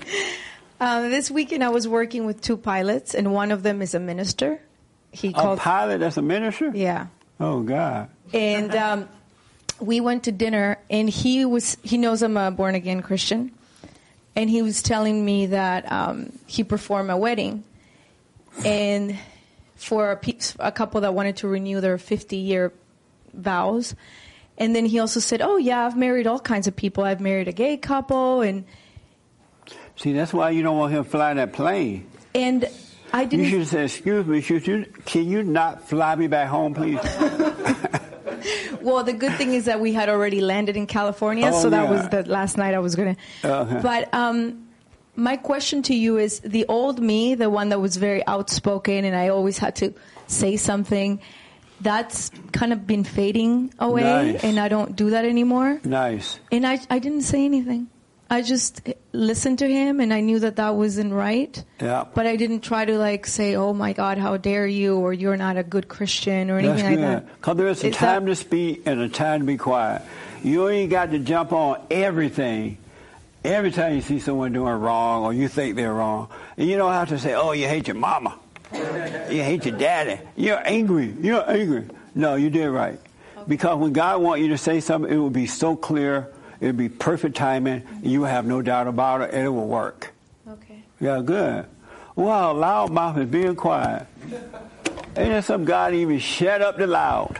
Uh, this weekend, I was working with two pilots, and one of them is a minister. He A called. pilot that's a minister? Yeah. Oh, God. and um, we went to dinner and he was he knows i'm a born again christian and he was telling me that um, he performed a wedding and for a, pe- a couple that wanted to renew their 50 year vows and then he also said oh yeah i've married all kinds of people i've married a gay couple and See, that's why you don't want him flying that plane. and i didn't You should say, excuse me, should you, can you not fly me back home, please? Well, the good thing is that we had already landed in California, Oh, so that yeah. was the last night I was gonna. Okay. But um, my question to you is: the old me, the one that was very outspoken, and I always had to say something, that's kind of been fading away, Nice. and I don't do that anymore. Nice. And I, I didn't say anything. I just listened to him, and I knew that that wasn't right. Yeah. But I didn't try to like say, "Oh my God, how dare you?" or "You're not a good Christian" or anything like that. Because there is a Is time that- to speak and a time to be quiet. You ain't got to jump on everything. Every time you see someone doing wrong or you think they're wrong, and you don't have to say, "Oh, you hate your mama, you hate your daddy, you're angry, you're angry." No, you did right. Because when God wants you to say something, it will be so clear, it will be perfect timing, you have no doubt about it, and it will work. Okay. Yeah, good. Wow, loudmouth is being quiet. Ain't there some God even shut up the loud?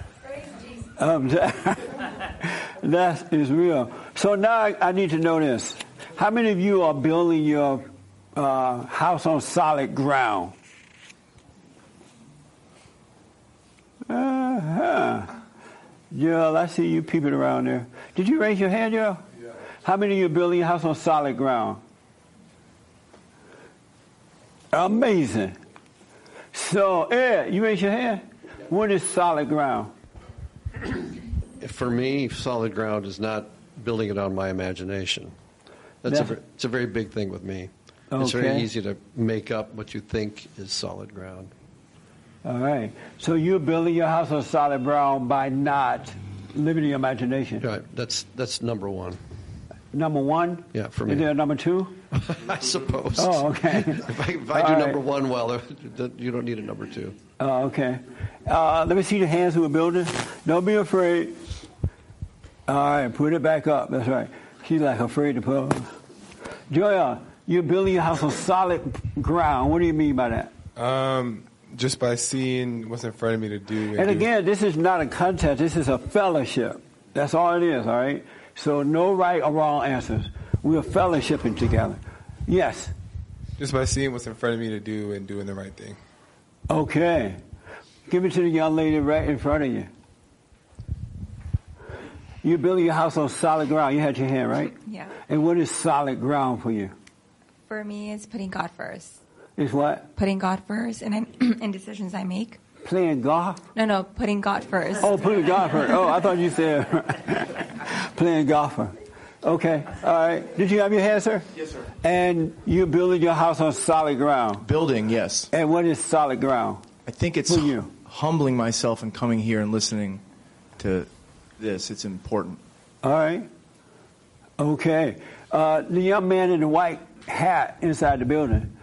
Um, that is real. So now I, I need to know this. How many of you are building your uh, house on solid ground? Uh-huh. Joel, I see you peeping around there. Did you raise your hand, Joel? Yeah. How many of you are building your house on solid ground? Amazing. So, Ed, you raise your hand. What is solid ground? For me, solid ground is not building it on my imagination. That's a, That's- ver- it's a very big thing with me. Okay. It's very easy to make up what you think is solid ground. All right. So you're building your house on solid ground by not living your imagination. Right. That's that's number one. Number one. Yeah, for me. Is there a number two? I suppose. Oh, okay. if I, if I do right. number one well, you don't need a number two. Oh, okay. Uh, let me see the hands who are building. Don't be afraid. All right, put it back up. That's right. She's like afraid to put. Joya, you're building your house on solid ground. What do you mean by that? Um, just by seeing what's in front of me to do. And do- again, this is not a contest. This is a fellowship. That's all it is. All right. So no right or wrong answers. We're fellowshipping together. Yes. just by seeing what's in front of me to do and doing the right thing. Okay. Give it to the young lady right in front of you. You're building your house on solid ground. You had your hand, right? Yeah. And what is solid ground for you? For me, it's putting God first. Is what? Putting God first, and in, in decisions I make. Playing golf? No, no, putting God first. Oh, putting golf first. Oh, I thought you said playing golfer. Okay. All right. Did you have your hand, sir? Yes, sir. And you're building your house on solid ground. Building, yes. And what is solid ground? I think it's hu- humbling myself and coming here and listening to this. It's important. All right. Okay. Uh, the young man in the white hat inside the building.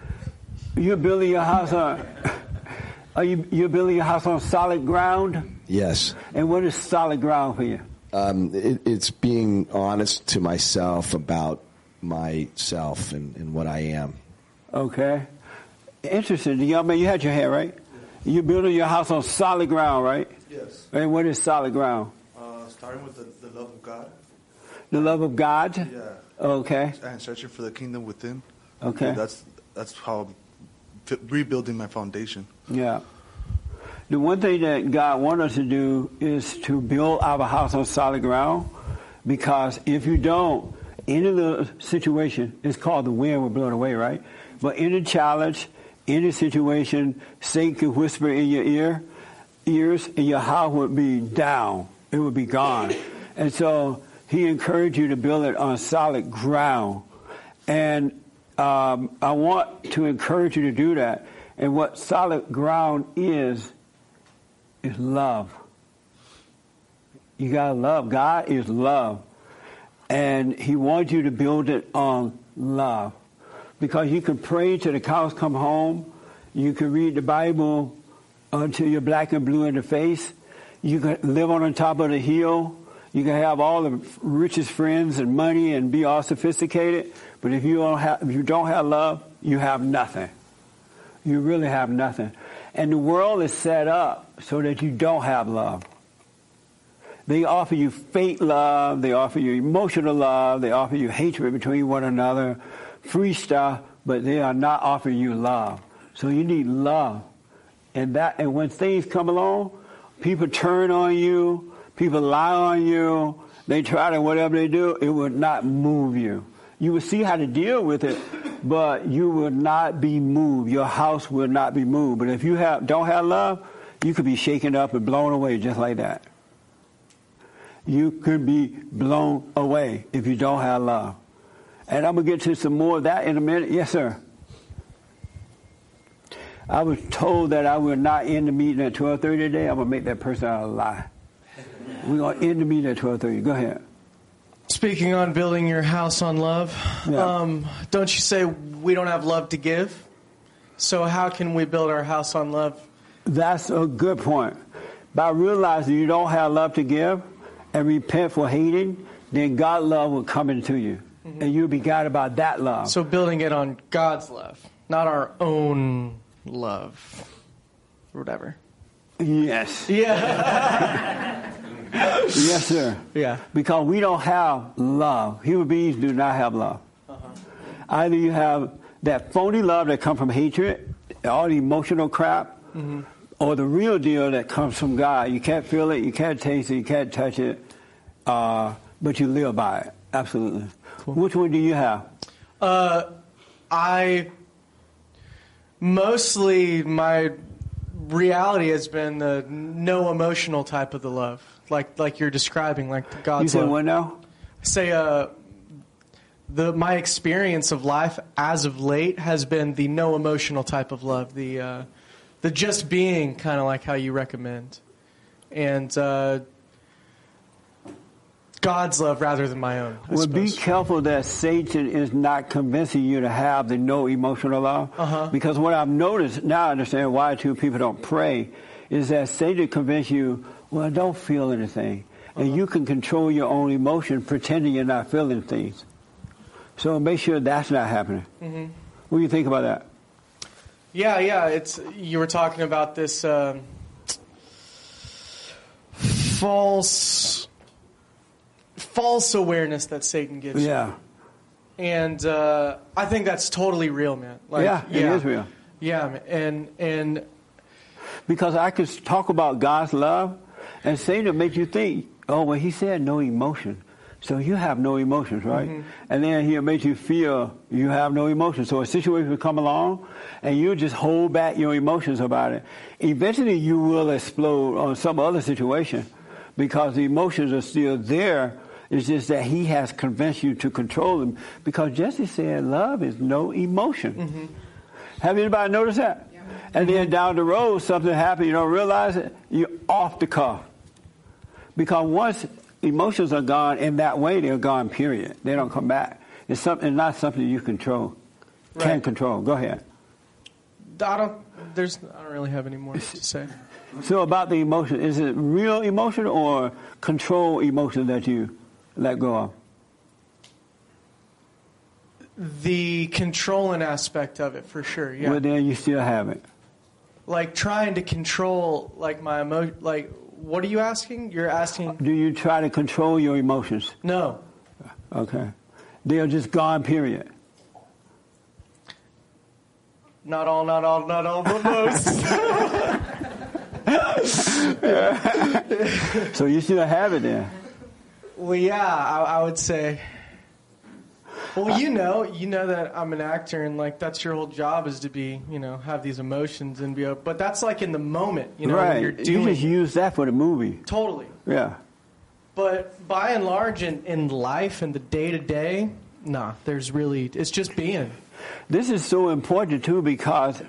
You're building your house on. Are you you're building your house on solid ground? Yes. And what is solid ground for you? Um, it, it's being honest to myself about myself and, and what I am. Okay. Interesting. The young man, you had your hair right. You're building your house on solid ground, right? Yes. And what is solid ground? Uh, starting with the, the love of God. The love of God. Yeah. Okay. And searching for the kingdom within. Okay. That's that's how I'm fi- rebuilding my foundation. Yeah. The one thing that God wants us to do is to build our house on solid ground because if you don't, any little situation, it's called the wind will blow it away, right? But any challenge, any situation, Satan can whisper in your ear, ears, and your house would be down. It would be gone. And so he encouraged you to build it on solid ground. And um, I want to encourage you to do that. And what solid ground is, is love. You gotta love. God is love. And He wants you to build it on love. Because you can pray till the cows come home. You can read the Bible until you're black and blue in the face. You can live on the top of the hill. You can have all the richest friends and money and be all sophisticated. But if you don't have, if you don't have love, you have nothing. You really have nothing. And the world is set up so that you don't have love. They offer you fake love. They offer you emotional love. They offer you hatred between one another, free stuff, but they are not offering you love. So you need love. And that, and when things come along, people turn on you, people lie on you, they try to whatever they do, it will not move you. You will see how to deal with it, but you will not be moved. Your house will not be moved. But if you have don't have love, you could be shaken up and blown away just like that. You could be blown away if you don't have love. And I'm gonna get to some more of that in a minute. Yes, sir. I was told that I will not end the meeting at 12:30 today. I'm gonna make that person out a lie. We're gonna end the meeting at 12:30. Go ahead. Speaking on building your house on love, um, don't you say we don't have love to give? So how can we build our house on love? That's a good point. By realizing you don't have love to give and repent for hating, then God's love will come into you. And you'll be guided about that love. So building it on God's love, not our own love, or whatever. Yes. Yeah. yes, sir. Yeah. Because we don't have love. Human beings do not have love. Either you have that phony love that comes from hatred, all the emotional crap, Mhm. or the real deal that comes from God. You can't feel it, you can't taste it, you can't touch it, uh, but you live by it. Absolutely. Which one do you have? Uh, I mostly my reality has been the no emotional type of the love, like like you're describing, like the God's You said love. what now? Say, uh, the my experience of life as of late has been the no emotional type of love, the uh, the just being kind of like how you recommend, and uh, God's love rather than my own. I Well, be careful that Satan is not convincing you to have the no emotional love. Uh-huh. Because what I've noticed, now I understand why two people don't pray, is that Satan convinces you, well, don't feel anything. Uh-huh. And you can control your own emotion pretending you're not feeling things. So make sure that's not happening. Mhm. What do you think about that? Yeah, yeah. It's you were talking about this um, false false awareness that Satan gives. you. Yeah. and uh, I think that's totally real, man. Yeah, it is real. Yeah, man. and and Because I could talk about God's love, and Satan make you think, oh, well, he said no emotion. So you have no emotions, right? Mhm. And then he'll make you feel you have no emotions. So a situation will come along, and you just hold back your emotions about it. Eventually, you will explode on some other situation because the emotions are still there. It's just that he has convinced you to control them. Because Jesse said love is no emotion. Mm-hmm. Have anybody noticed that? And then down the road, something happened, you don't realize it, you're off the cuff. Because once emotions are gone in that way, they're gone, period. They don't come back. It's, something, it's not something you control, can Right. control. Go ahead. I don't. There's. I don't really have any more to say. So about the emotion, is it real emotion or control emotion that you let go of? The controlling aspect of it, for sure. Yeah. Well, then you still have it. like trying to control like my emo. Like, what are you asking? You're asking. Do you try to control your emotions? No. Okay. They are just gone, period. Not all. Not all. Not all. But most. So you still have it there. Well, yeah, I, I would say. Well, you know, you know that I'm an actor, and like that's your whole job is to be, you know, have these emotions and be. But that's like in the moment, you know, right. when you're doing. you just use that for the movie. totally. Yeah. But by and large, in, in life and the day to day, nah, there's really, it's just being. This is so important too because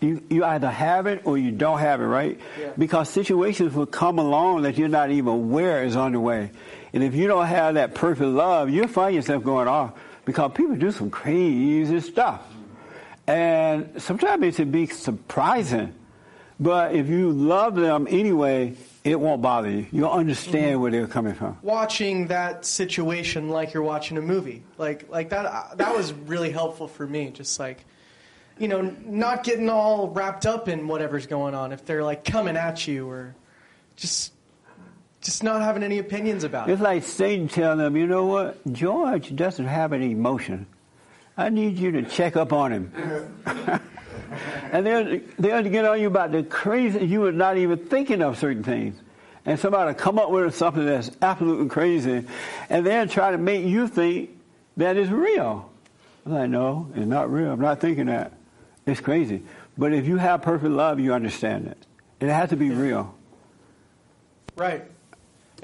you, you either have it or you don't have it, right? Yeah. Because situations will come along that you're not even aware is on the way. And if you don't have that perfect love, you'll find yourself going off because people do some crazy stuff. And sometimes it can be surprising. But if you love them anyway, it won't bother you. You'll understand mm-hmm. where they're coming from. Watching that situation like you're watching a movie, like like that, that was really helpful for me. Just like, you know, not getting all wrapped up in whatever's going on. If they're like coming at you, or just just not having any opinions about it. It's like Satan telling them, you know what? George doesn't have any emotion. I need you to check up on him. and they'll, they'll get on you about the crazy, you were not even thinking of certain things. And somebody will come up with something that's absolutely crazy, and they'll try to make you think that is real. I'm like, no, it's not real. I'm not thinking that. It's crazy. But if you have perfect love, you understand it. It has to be real. Right.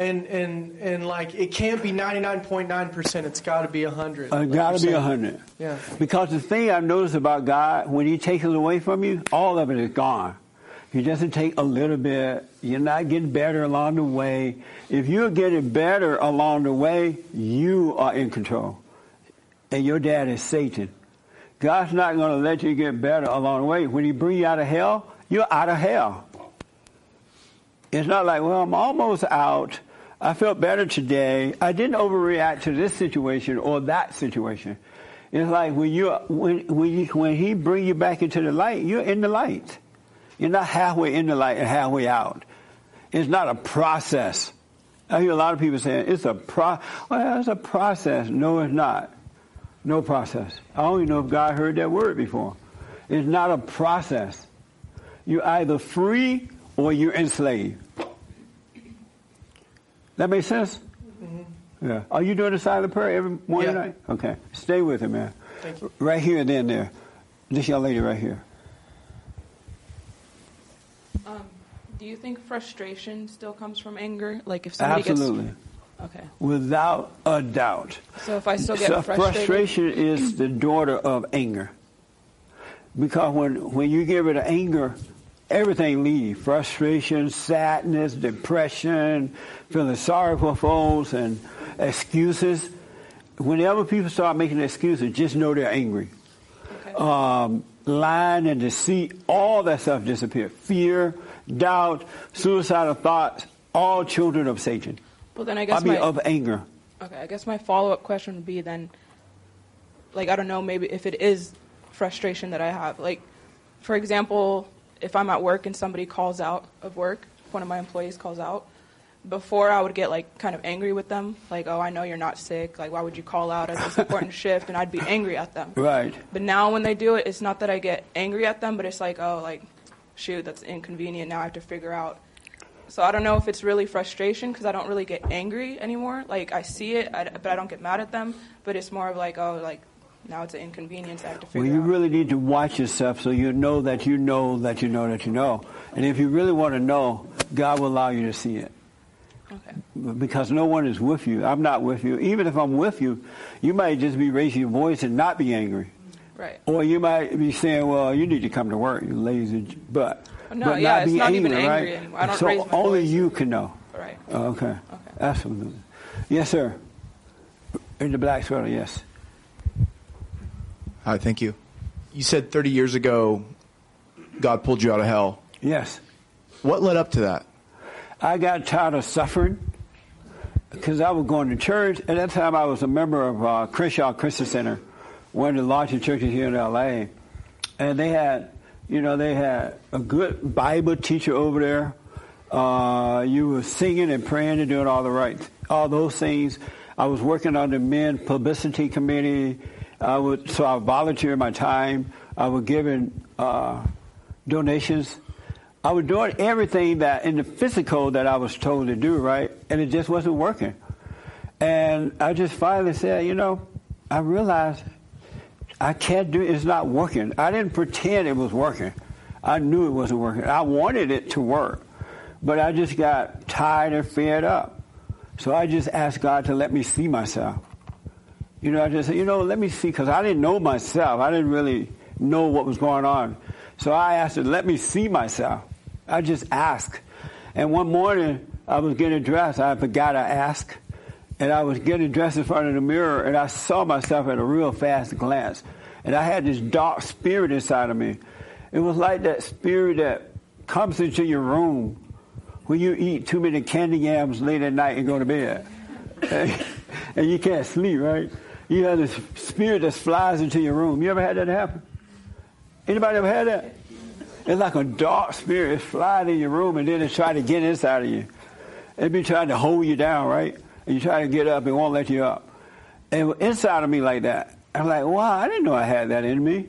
And and and like it can't be ninety nine point nine percent. It's got to be hundred. It like got to be a uh, hundred. Yeah. Because the thing I've noticed about God, when He takes it away from you, all of it is gone. He doesn't take a little bit. You're not getting better along the way. If you're getting better along the way, you are in control. And your dad is Satan. God's not going to let you get better along the way. When He brings you out of hell, you're out of hell. It's not like, well, I'm almost out. I felt better today. I didn't overreact to this situation or that situation. It's like when you when when you, when he bring you back into the light, you're in the light. You're not halfway in the light and halfway out. It's not a process. I hear a lot of people saying it's a pro. Well, it's a process. No, it's not. No process. I don't even know if God heard that word before. It's not a process. You're either free or you're enslaved. That makes sense? Yeah. Are you doing the silent prayer every morning Yeah. night? Okay. Stay with it, man. Thank you. Right here and then there. This young lady right here. Um, do you think frustration still comes from anger? Like if somebody Absolutely. gets okay. Without a doubt. So if I still get So frustrated, frustration is the daughter of anger. Because when, when you give it anger, everything leaves. Frustration, sadness, depression, feeling sorry for folks, and excuses. Whenever people start making excuses, just know they're angry. Um, lying and deceit, all that stuff disappears. Fear, doubt, suicidal thoughts, all children of Satan. Well, then I guess I mean, my- of anger. Okay, I guess my follow up question would be then, like, I don't know, maybe if it is frustration that I have. Like, for example, if I'm at work and somebody calls out of work, one of my employees calls out, before I would get, like, kind of angry with them. Like, oh, I know you're not sick. Like, why would you call out at this important shift? And I'd be angry at them. Right. But now when they do it, it's not that I get angry at them, but it's like, oh, like, shoot, that's inconvenient. Now I have to figure out. So I don't know if it's really frustration because I don't really get angry anymore. Like I see it, I, but I don't get mad at them. But it's more of like, oh, like now it's an inconvenience. I have to Well, you out. really need to watch yourself so you know that you know that you know that you know. And if you really want to know, God will allow you to see it. Okay. Because no one is with you. I'm not with you. Even if I'm with you, you might just be raising your voice and not be angry. Right. Or you might be saying, well, you need to come to work, you lazy j- butt. Oh, no, but yeah, not be not even angry, angry right? anymore. I don't so only voice. you can know. Right. Oh, okay. Absolutely. Yes, sir. In the black sweater, yes. Hi, thank you. You said 30 years ago, God pulled you out of hell. Yes. What led up to that? I got tired of suffering because I was going to church. At that time, I was a member of uh, Crenshaw Christian Center, one of the largest churches here in L.A. And they had, you know, they had a good Bible teacher over there. Uh, you were singing and praying and doing all the right, all those things. I was working on the men publicity committee. I would, so I volunteered my time. I was giving uh, donations. I was doing everything that in the physical that I was told to do, right? And it just wasn't working. And I just finally said, you know, I realized I can't do it. It's not working. I didn't pretend it was working. I knew it wasn't working. I wanted it to work, but I just got tired and fed up. So I just asked God to let me see myself. You know, I just said, you know, let me see, because I didn't know myself. I didn't really know what was going on. So I asked her, let me see myself. I just asked. And one morning, I was getting dressed. I forgot I asked. And I was getting dressed in front of the mirror, and I saw myself at a real fast glance. And I had this dark spirit inside of me. It was like that spirit that comes into your room when you eat too many candy yams late at night and go to bed. and you can't sleep, right? You have this spirit that flies into your room. You ever had that happen? Anybody ever had that? It's like a dark spirit. It's flying in your room and then it's trying to get inside of you. It be trying to hold you down, right? And you try to get up, it won't let you up. And inside of me like that. I'm like, wow, I didn't know I had that in me.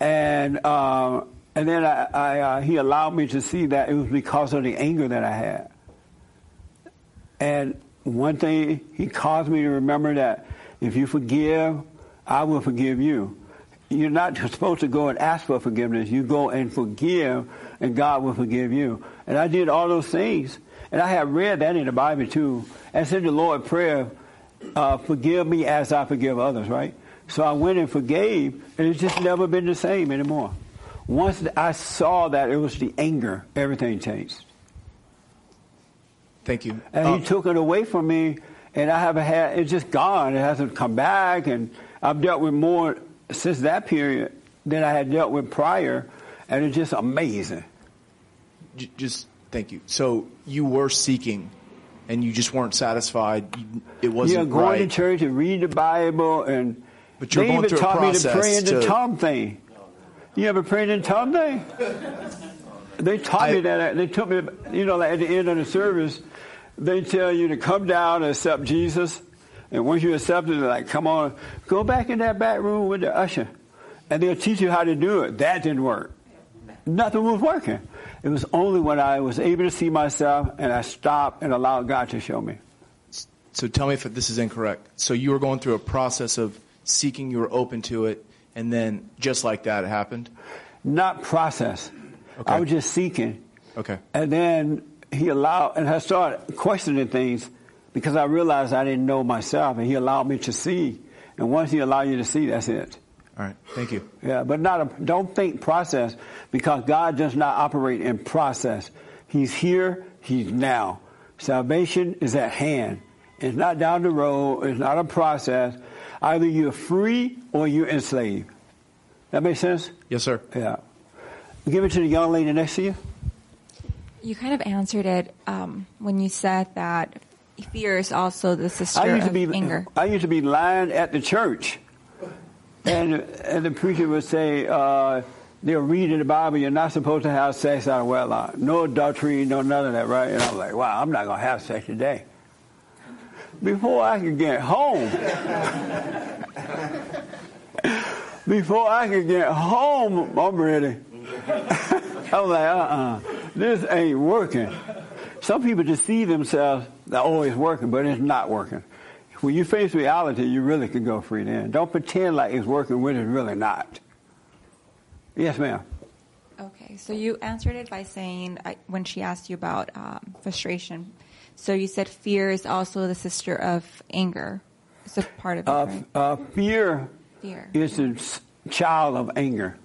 And uh, and then I, I uh, he allowed me to see that it was because of the anger that I had. And one thing he caused me to remember that if you forgive, I will forgive you. You're not supposed to go and ask for forgiveness. You go and forgive, and God will forgive you. And I did all those things. And I have read that in the Bible too. And said the Lord prayer, uh, forgive me as I forgive others, right? So I went and forgave, and it's just never been the same anymore. Once I saw that it was the anger, everything changed. Thank you. And he took it away from me, and I haven't had it's just gone. It hasn't come back, and I've dealt with more since that period than I had dealt with prior, and it's just amazing. just thank you. So you were seeking, and you just weren't satisfied. It wasn't going right. to church and read the Bible, and But you're they going even taught me to pray in the to- tongue thing. You ever prayed in the tongue thing? They taught me that. They took me, you know, at the end of the service, they tell you to come down and accept Jesus. And once you accept it, they're like, come on, go back in that back room with the usher. And they'll teach you how to do it. That didn't work. Nothing was working. It was only when I was able to see myself and I stopped and allowed God to show me. So tell me if this is incorrect. So you were going through a process of seeking, you were open to it, and then just like that, it happened. Not process. I was just seeking. Okay. And then he allowed, and I started questioning things because I realized I didn't know myself, and he allowed me to see. And once he allowed you to see, that's it. All right. Thank you. Yeah, but not a, don't think process because God does not operate in process. He's here, He's now. Salvation is at hand. It's not down the road, it's not a process. Either you're free or you're enslaved. That makes sense? Yes, sir. Yeah. Give it to the young lady next to you. You kind of answered it um, when you said that fear is also the sister I used to of be anger. I used to be lying at the church, and and the preacher would say uh, they'll read in the Bible you're not supposed to have sex out of wedlock, no adultery, no none of that, right? And I'm like, wow, I'm not gonna have sex today. Before I could get home, before I could get home, I'm ready. I'm like, uh-uh, this ain't working. Some people deceive themselves that oh, it's working, but it's not working. When you face reality, you really can go free then. Don't pretend like it's working when it's really not. Yes, ma'am. Okay, so you answered it by saying I, when she asked you about um, frustration. So you said fear is also the sister of anger. It's a part of it, Uh, right? uh, fear Fear. is the child of anger.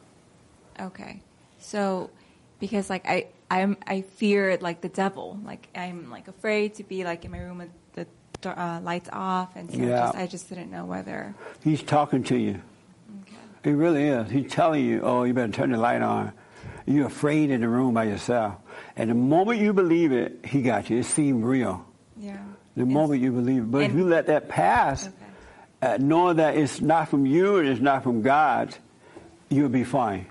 Okay, so because like I I'm I fear like the devil. Like I'm like afraid to be like in my room with the uh, lights off, and so Yeah. just, I just didn't know whether. He's talking to you. He really is. He's telling you, oh, you better turn the light on. You're afraid in the room by yourself. And the moment you believe it, he got you. It seemed real. Yeah. The moment you believe it. But if you let that pass, uh, knowing that it's not from you and it's not from God, you'll be fine.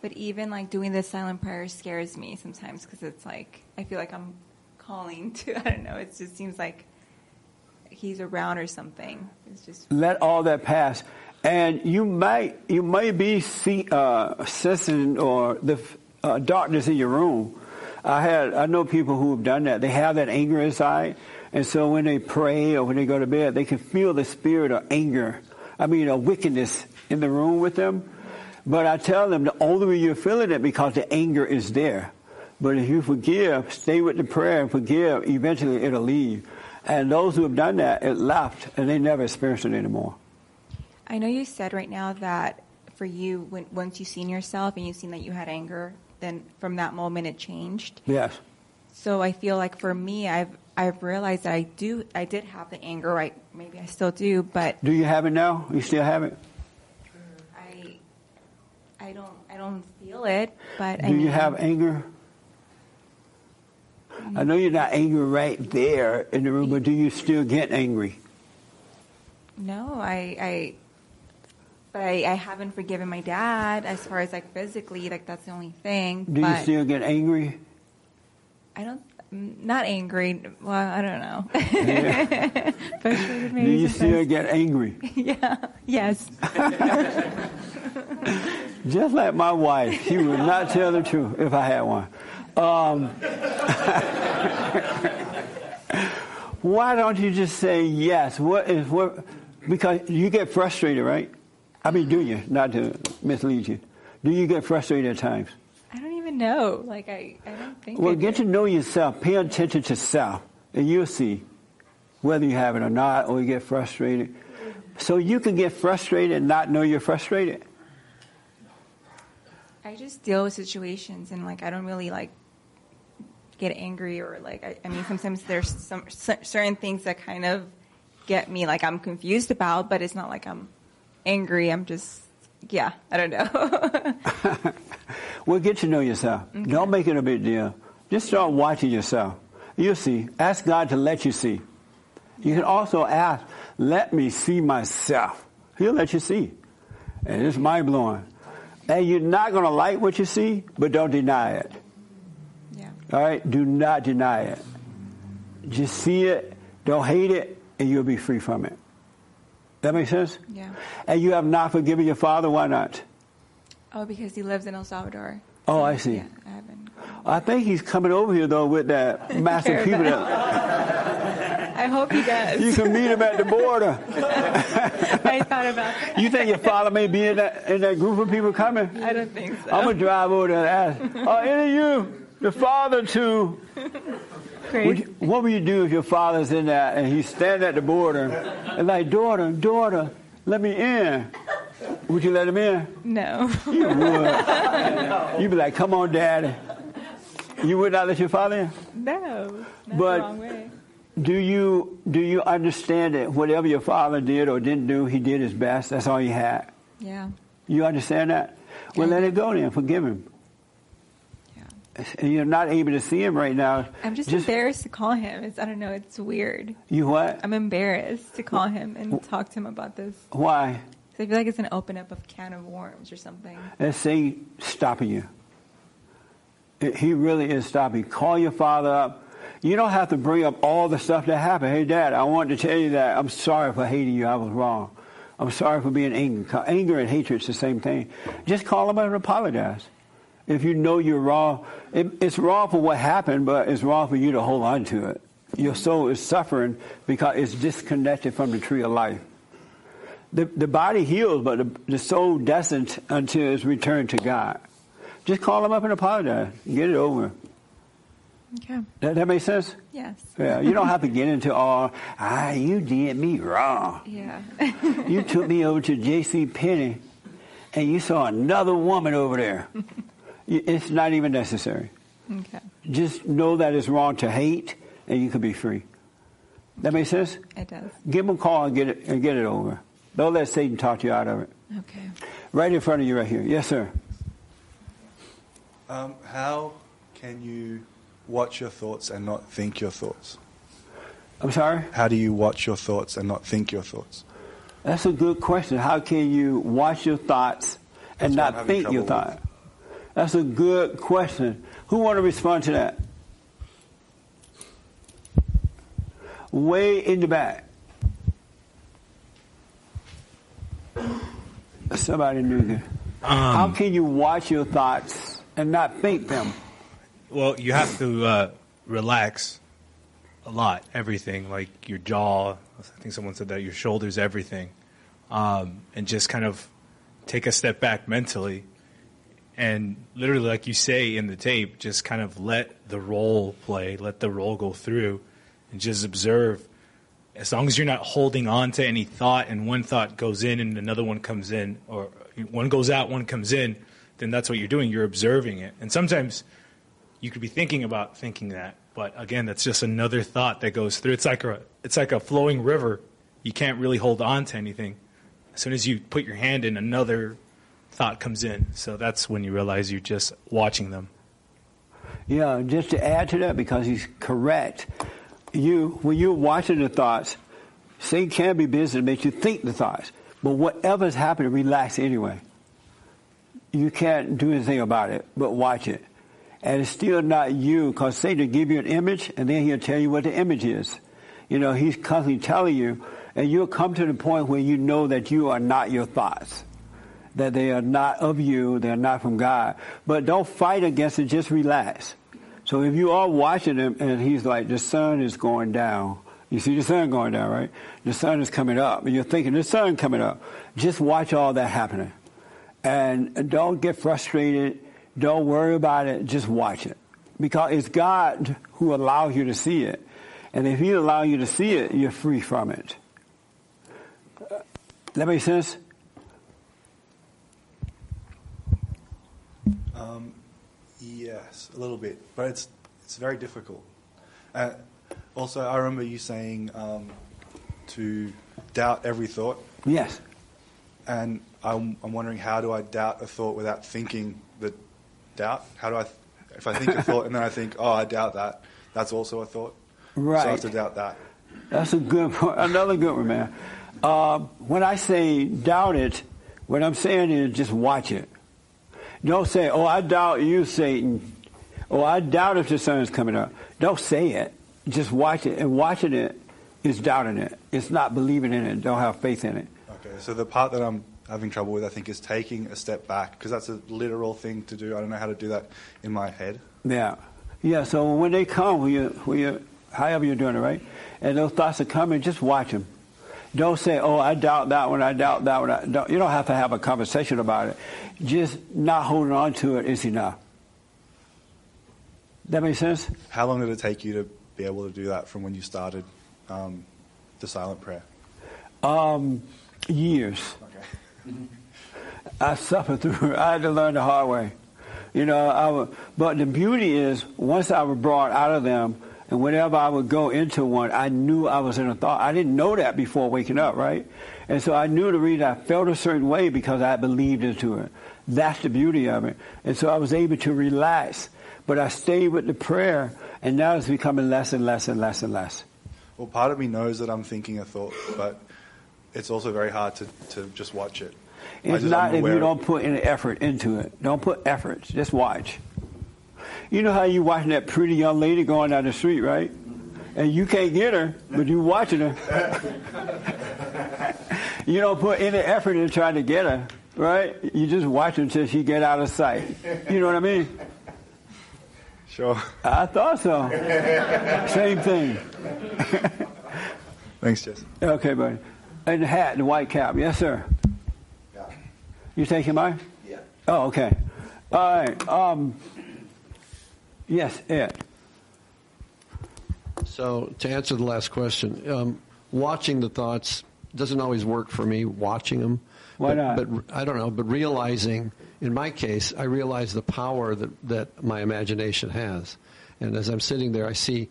But even like doing the silent prayer scares me sometimes because it's like I feel like I'm calling to I don't know. It just seems like he's around or something. It's just let all that pass. And you might you may be see, uh, sensing or the uh, darkness in your room. I had I know people who have done that. They have that anger inside, and so when they pray or when they go to bed, they can feel the spirit of anger. I mean, a wickedness in the room with them. But I tell them the only way you're feeling it because the anger is there. But if you forgive, stay with the prayer and forgive, eventually it'll leave. And those who have done that, it left, and they never experienced it anymore. I know you said right now that for you, when once you've seen yourself and you've seen that you had anger, then from that moment it changed. Yes. So I feel like for me, I've I've realized that I do I did have the anger. Right? Maybe I still do, but Do you have it now? You still have it? I don't I don't feel it. But Do I mean, you have anger? I know you're not angry right there in the room, but do you still get angry? No, I, I but I, I haven't forgiven my dad as far as like physically, like that's the only thing. Do but you still get angry? I don't, not angry. Well, I don't know. Yeah. Frustrated Do you see sometimes. get angry? yeah. Yes. Just like my wife, she would not tell the truth if I had one. Um, why don't you just say yes? What is what? Because you get frustrated, right? I mean, do you? Not to mislead you. Do you get frustrated at times? Even know. Like I, I don't think. Well, get to know yourself. Pay attention to self, and you'll see whether you have it or not, or you get frustrated. So you can get frustrated and not know you're frustrated. I just deal with situations and like I don't really like get angry or like I, I mean sometimes there's some certain things that kind of get me like I'm confused about, but it's not like I'm angry. I'm just yeah, I don't know. Well, get to know yourself. Don't make it a big deal. Just start watching yourself. You'll see. Ask God to let you see. You can also ask, let me see myself. He'll let you see. And it's mind blowing. And you're not going to like what you see, but don't deny it. Yeah. All right? Do not deny it. Just see it, don't hate it, and you'll be free from it. That makes sense? yeah. And you have not forgiven your father, why not? Oh, because he lives in El Salvador. Oh, I see. Yeah, I haven't. I think he's coming over here though with that massive people. That, I hope he does. you can meet him at the border. I thought about that. You think your father may be in that in that group of people coming? I don't think so. I'm gonna drive over there and ask, are any of you the father to? Would you- what would you do if your father's in there and he's standing at the border and like, daughter, daughter, let me in? Would you let him in? No. You would. You'd be like, come on, daddy. You would not let your father in? No. But- the wrong way. Do you do you understand that whatever your father did or didn't do, he did his best. That's all he had. Yeah. You understand that? Well, let it go then. Forgive him. And you're not able to see him right now. I'm just, embarrassed to call him. It's I don't know. It's weird. You what? I'm embarrassed to call him and talk to him about this. Why? I feel like it's gonna open up of can of worms or something. Let's say stopping you. It- He really is stopping. Call your father up. You don't have to bring up all the stuff that happened. Hey, Dad, I wanted to tell you that I'm sorry for hating you. I was wrong. I'm sorry for being angry. Anger and hatred is the same thing. Just call him up and apologize. If you know you're wrong, it, it's wrong for what happened, but it's wrong for you to hold on to it. Your soul is suffering because it's disconnected from the tree of life. The, the body heals, but the, the soul doesn't until it's returned to God. Just call him up and apologize. Get it over. Okay. That, that makes sense? Yes. Yeah, you don't have to get into all, ah, you did me wrong. Yeah. You took me over to J.C. Penney and you saw another woman over there. You- It's not even necessary. okay. Just know that it's wrong to hate and you can be free. That makes sense? It does. Give him a call and get it, and get it over. Don't let Satan talk you out of it. Okay. Right in front of you right here. Yes, sir. Um, how can you watch your thoughts and not think your thoughts? I'm sorry? How do you watch your thoughts and not think your thoughts? That's a good question. How can you watch your thoughts and That's not think your trouble with. thought? That's a good question. Who want to respond to that? Way in the back. Somebody knew that. How can you watch your thoughts and not think them? Well, you have to uh, relax a lot, everything, like your jaw. I think someone said that your shoulders, everything, um, and just kind of take a step back mentally, and literally, like you say in the tape, just kind of let the role play, let the role go through, and just observe as long as you're not holding on to any thought and one thought goes in and another one comes in, or one goes out, one comes in, then that's what you're doing. You're observing it. And sometimes you could be thinking about thinking that, but again, that's just another thought that goes through. It's like a it's like a flowing river. You can't really hold on to anything. As soon as you put your hand in, another thought comes in. So that's when you realize you're just watching them. Yeah, just to add to that, because he's correct. You, when you're watching the thoughts, Satan can be busy to make you think the thoughts. But whatever's happening, relax anyway. You can't do anything about it, but watch it. And it's still not you, because Satan will give you an image, and then he'll tell you what the image is. You know, he's constantly telling you, and you'll come to the point where you know that you are not your thoughts that they are not of you, they're not from God. But don't fight against it, just relax. So if you are watching him and he's like, the sun is going down, you see the sun going down, right? The sun is coming up, and you're thinking, the sun coming up. Just watch all that happening. And don't get frustrated. Don't worry about it. Just watch it. Because it's God who allows you to see it. And if He allows you to see it, you're free from it. That makes sense? Um, yes, a little bit, but it's it's very difficult. Uh, also, I remember you saying um, to doubt every thought. Yes. And I'm, I'm wondering how do I doubt a thought without thinking the doubt? How do I, if I think a thought and then I think, oh, I doubt that, that's also a thought. Right. So I have to doubt that. That's a good point. Another good one, man. Um, when I say doubt it, what I'm saying is just watch it. Don't say, oh, I doubt you, Satan. Oh, I doubt if the sun is coming up. Don't say it. Just watch it. And watching it is doubting it. It's not believing in it. Don't have faith in it. Okay, so the part that I'm having trouble with, I think, is taking a step back because that's a literal thing to do. I don't know how to do that in my head. Yeah. Yeah, so when they come, when you, when you, however you're doing it, right? And those thoughts are coming, just watch them. Don't say, oh, I doubt that one, I doubt that one. I don't, you don't have to have a conversation about it. Just not holding on to it is enough. That makes sense? How long did it take you to be able to do that from when you started um, the silent prayer? Um, years. Okay. I suffered through it. I had to learn the hard way. You know, I would, but the beauty is once I was brought out of them, and whenever I would go into one, I knew I was in a thought. I didn't know that before waking up, right? And so I knew the reason I felt a certain way because I believed into it. That's the beauty of it. And so I was able to relax. But I stayed with the prayer, and now it's becoming less and less and less and less. Well, part of me knows that I'm thinking a thought, but it's also very hard to, to just watch it. It's just- not if you don't put any effort into it. Don't put effort. Just watch. You know how you watching that pretty young lady going down the street, right? And you can't get her, but you watching her. you don't put any effort in trying to get her, right? You just watch her until she get out of sight. You know what I mean? Sure. I thought so. Same thing. Thanks, Jess. Okay, buddy. And the hat, the white cap. Yes, sir. Yeah. You taking mine? Yeah. Oh, okay. All right. Um, yes, Ed. So to answer the last question, um, watching the thoughts doesn't always work for me. Watching them, Why but, not? But I don't know. But realizing, in my case, I realize the power that that my imagination has, and as I'm sitting there, I see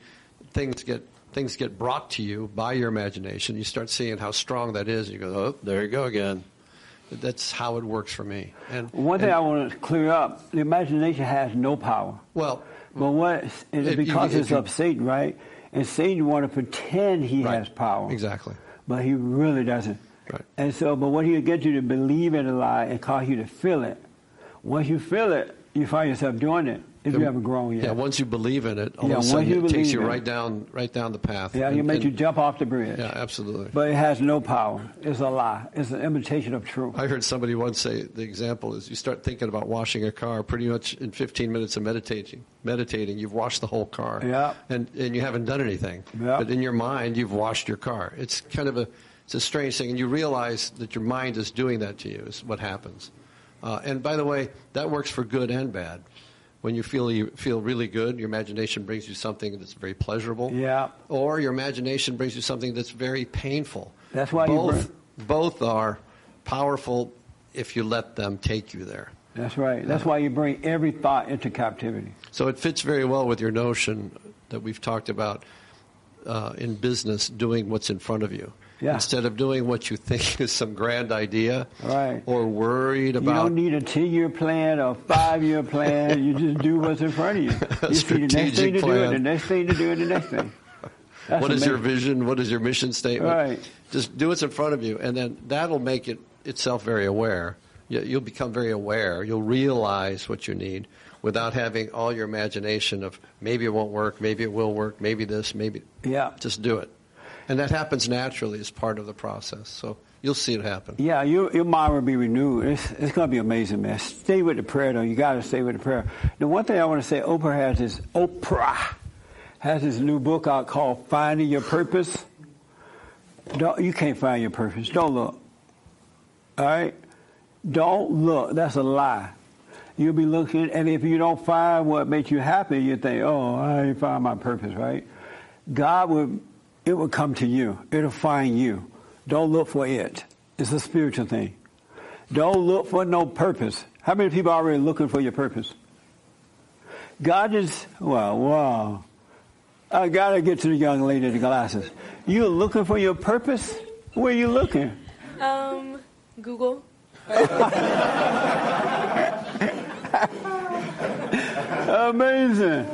things get things get brought to you by your imagination. You start seeing how strong that is. You go, oh, there you go again. That's how it works for me. And One thing and- I want to clear up: the imagination has no power. Well, but what? And if you- because if it's you- of Satan, right? And Satan want to pretend he has power. Exactly. But he really doesn't. Right. And so, but what he'll get you to believe in a lie and cause you to feel it. Once you feel it, you find yourself doing it. If you haven't grown yet. Yeah, once you believe in it, all Yeah, of a sudden you it takes you it. right down, right down the path. Yeah, And- he makes you jump off the bridge. Yeah, absolutely. But it has no power. It's a lie. It's an imitation of truth. I heard somebody once say the example is you start thinking about washing a car, pretty much in 15 minutes of meditating, meditating, you've washed the whole car. Yeah. And and you haven't done anything. Yeah. But in your mind, you've washed your car. It's kind of a it's a strange thing, and you realize that your mind is doing that to you. Is what happens. Uh, and by the way, that works for good and bad. When you feel you feel really good, your imagination brings you something that's very pleasurable. Yeah. Or your imagination brings you something that's very painful. That's why you both both are powerful if you let them take you there. That's right. That's why you bring every thought into captivity. So it fits very well with your notion that we've talked about uh, in business, doing what's in front of you. Yeah. Instead of doing what you think is some grand idea, Right. or worried about. You don't need a 10 year plan or five year plan. You just do what's in front of you. You see the next thing strategic to do, plan. and the next thing to do, and the next thing. That's what is your vision, what is your mission statement. Right. Just do what's in front of you, and then that'll make it itself very aware. You- You'll become very aware. You'll realize what you need without having all your imagination of maybe it won't work, maybe it will work, maybe this, maybe. Yeah. Just do it. And that happens naturally as part of the process. So you'll see it happen. Yeah, your, your mind will be renewed. It's, it's going to be amazing, man. Stay with the prayer, though. You got to stay with the prayer. The one thing I want to say, Oprah has this, Oprah has this new book out called Finding Your Purpose. Don't, you can't find your purpose. Don't look. All right? Don't look. That's a lie. You'll be looking, and if you don't find what makes you happy, you think, oh, I ain't found my purpose, right? God will, it will come to you. It'll find you. Don't look for it. It's a spiritual thing. Don't look for no purpose. How many people are already looking for your purpose? God is, wow, wow. I gotta get to the young lady in the glasses. You looking for your purpose? Where you looking? Um, Google. Amazing.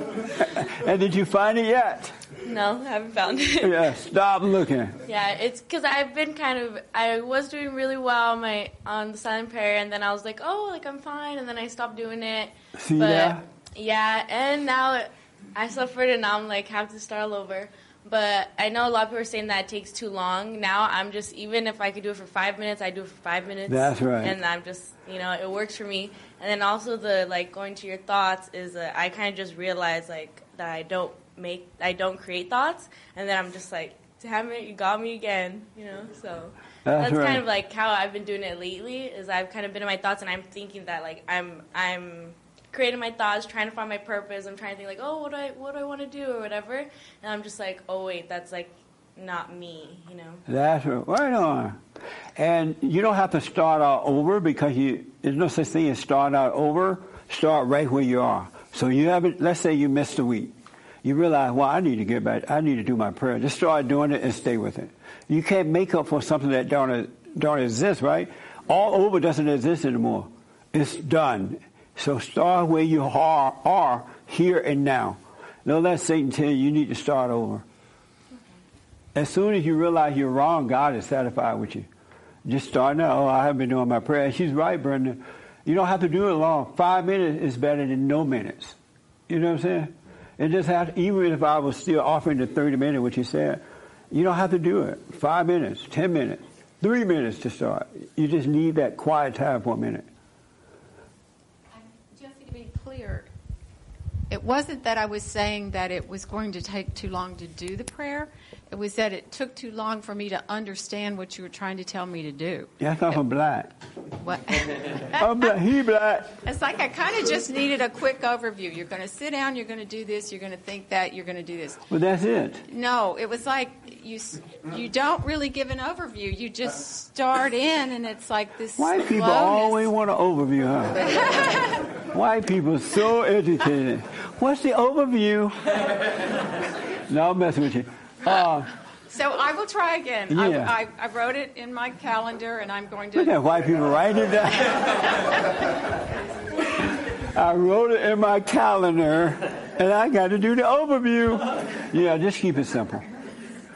And did you find it yet? No, I haven't found it. Yeah, stop looking. Yeah, it's because I've been kind of I was doing really well on my on the silent prayer, and then I was like, oh, like I'm fine, and then I stopped doing it. See but that? yeah, and now it, I suffered, and now I'm like have to start all over. But I know a lot of people are saying that it takes too long. Now I'm just even if I could do it for five minutes, I do it for five minutes. That's right. And I'm just you know it works for me. And then also the like going to your thoughts is uh, I kind of just realized like that I don't make I don't create thoughts, and then I'm just like damn it, you got me again, you know. So That's that's, right. kind of like how I've been doing it lately. Is I've kind of been in my thoughts, and I'm thinking that like I'm I'm creating my thoughts, trying to find my purpose. I'm trying to think like, oh, what do I what do I want to do or whatever, and I'm just like, oh wait, that's like not me, you know. That's right. Right on. And you don't have to start out over because you there's no such thing as start out over. Start right where you are. So you haven't. Let's say you missed a week. You realize, well, I need to get back. I need to do my prayer. Just start doing it and stay with it. You can't make up for something that don't don't exist, right? All over doesn't exist anymore. It's done. So start where you are, are here and now. Don't let Satan tell you you need to start over. As soon as you realize you're wrong, God is satisfied with you. Just start now. Oh, I haven't been doing my prayer. She's right, Brenda. You don't have to do it long. Five minutes is better than no minutes. You know what I'm saying? It just has, even if I was still offering the 30 minutes, which you said, you don't have to do it. Five minutes, 10 minutes, three minutes to start. You just need that quiet time for a minute. Jesse, to be clear, it wasn't that I was saying that it was going to take too long to do the prayer. It was that it took too long for me to understand what you were trying to tell me to do. Yeah, I am black. What? I'm black. He black. It's like I kind of just needed a quick overview. You're going to sit down, you're going to do this, you're going to think that, you're going to do this. Well, that's it. No, it was like you you don't really give an overview. You just start in, and it's like this. White people always want an overview, huh? White people so educated. What's the overview? no, I'm messing with you. Uh, So I will try again. Yeah. I, I, I wrote it in my calendar, and I'm going to. look at white people writing it down. I wrote it in my calendar, and I got to do the overview. Yeah, just keep it simple.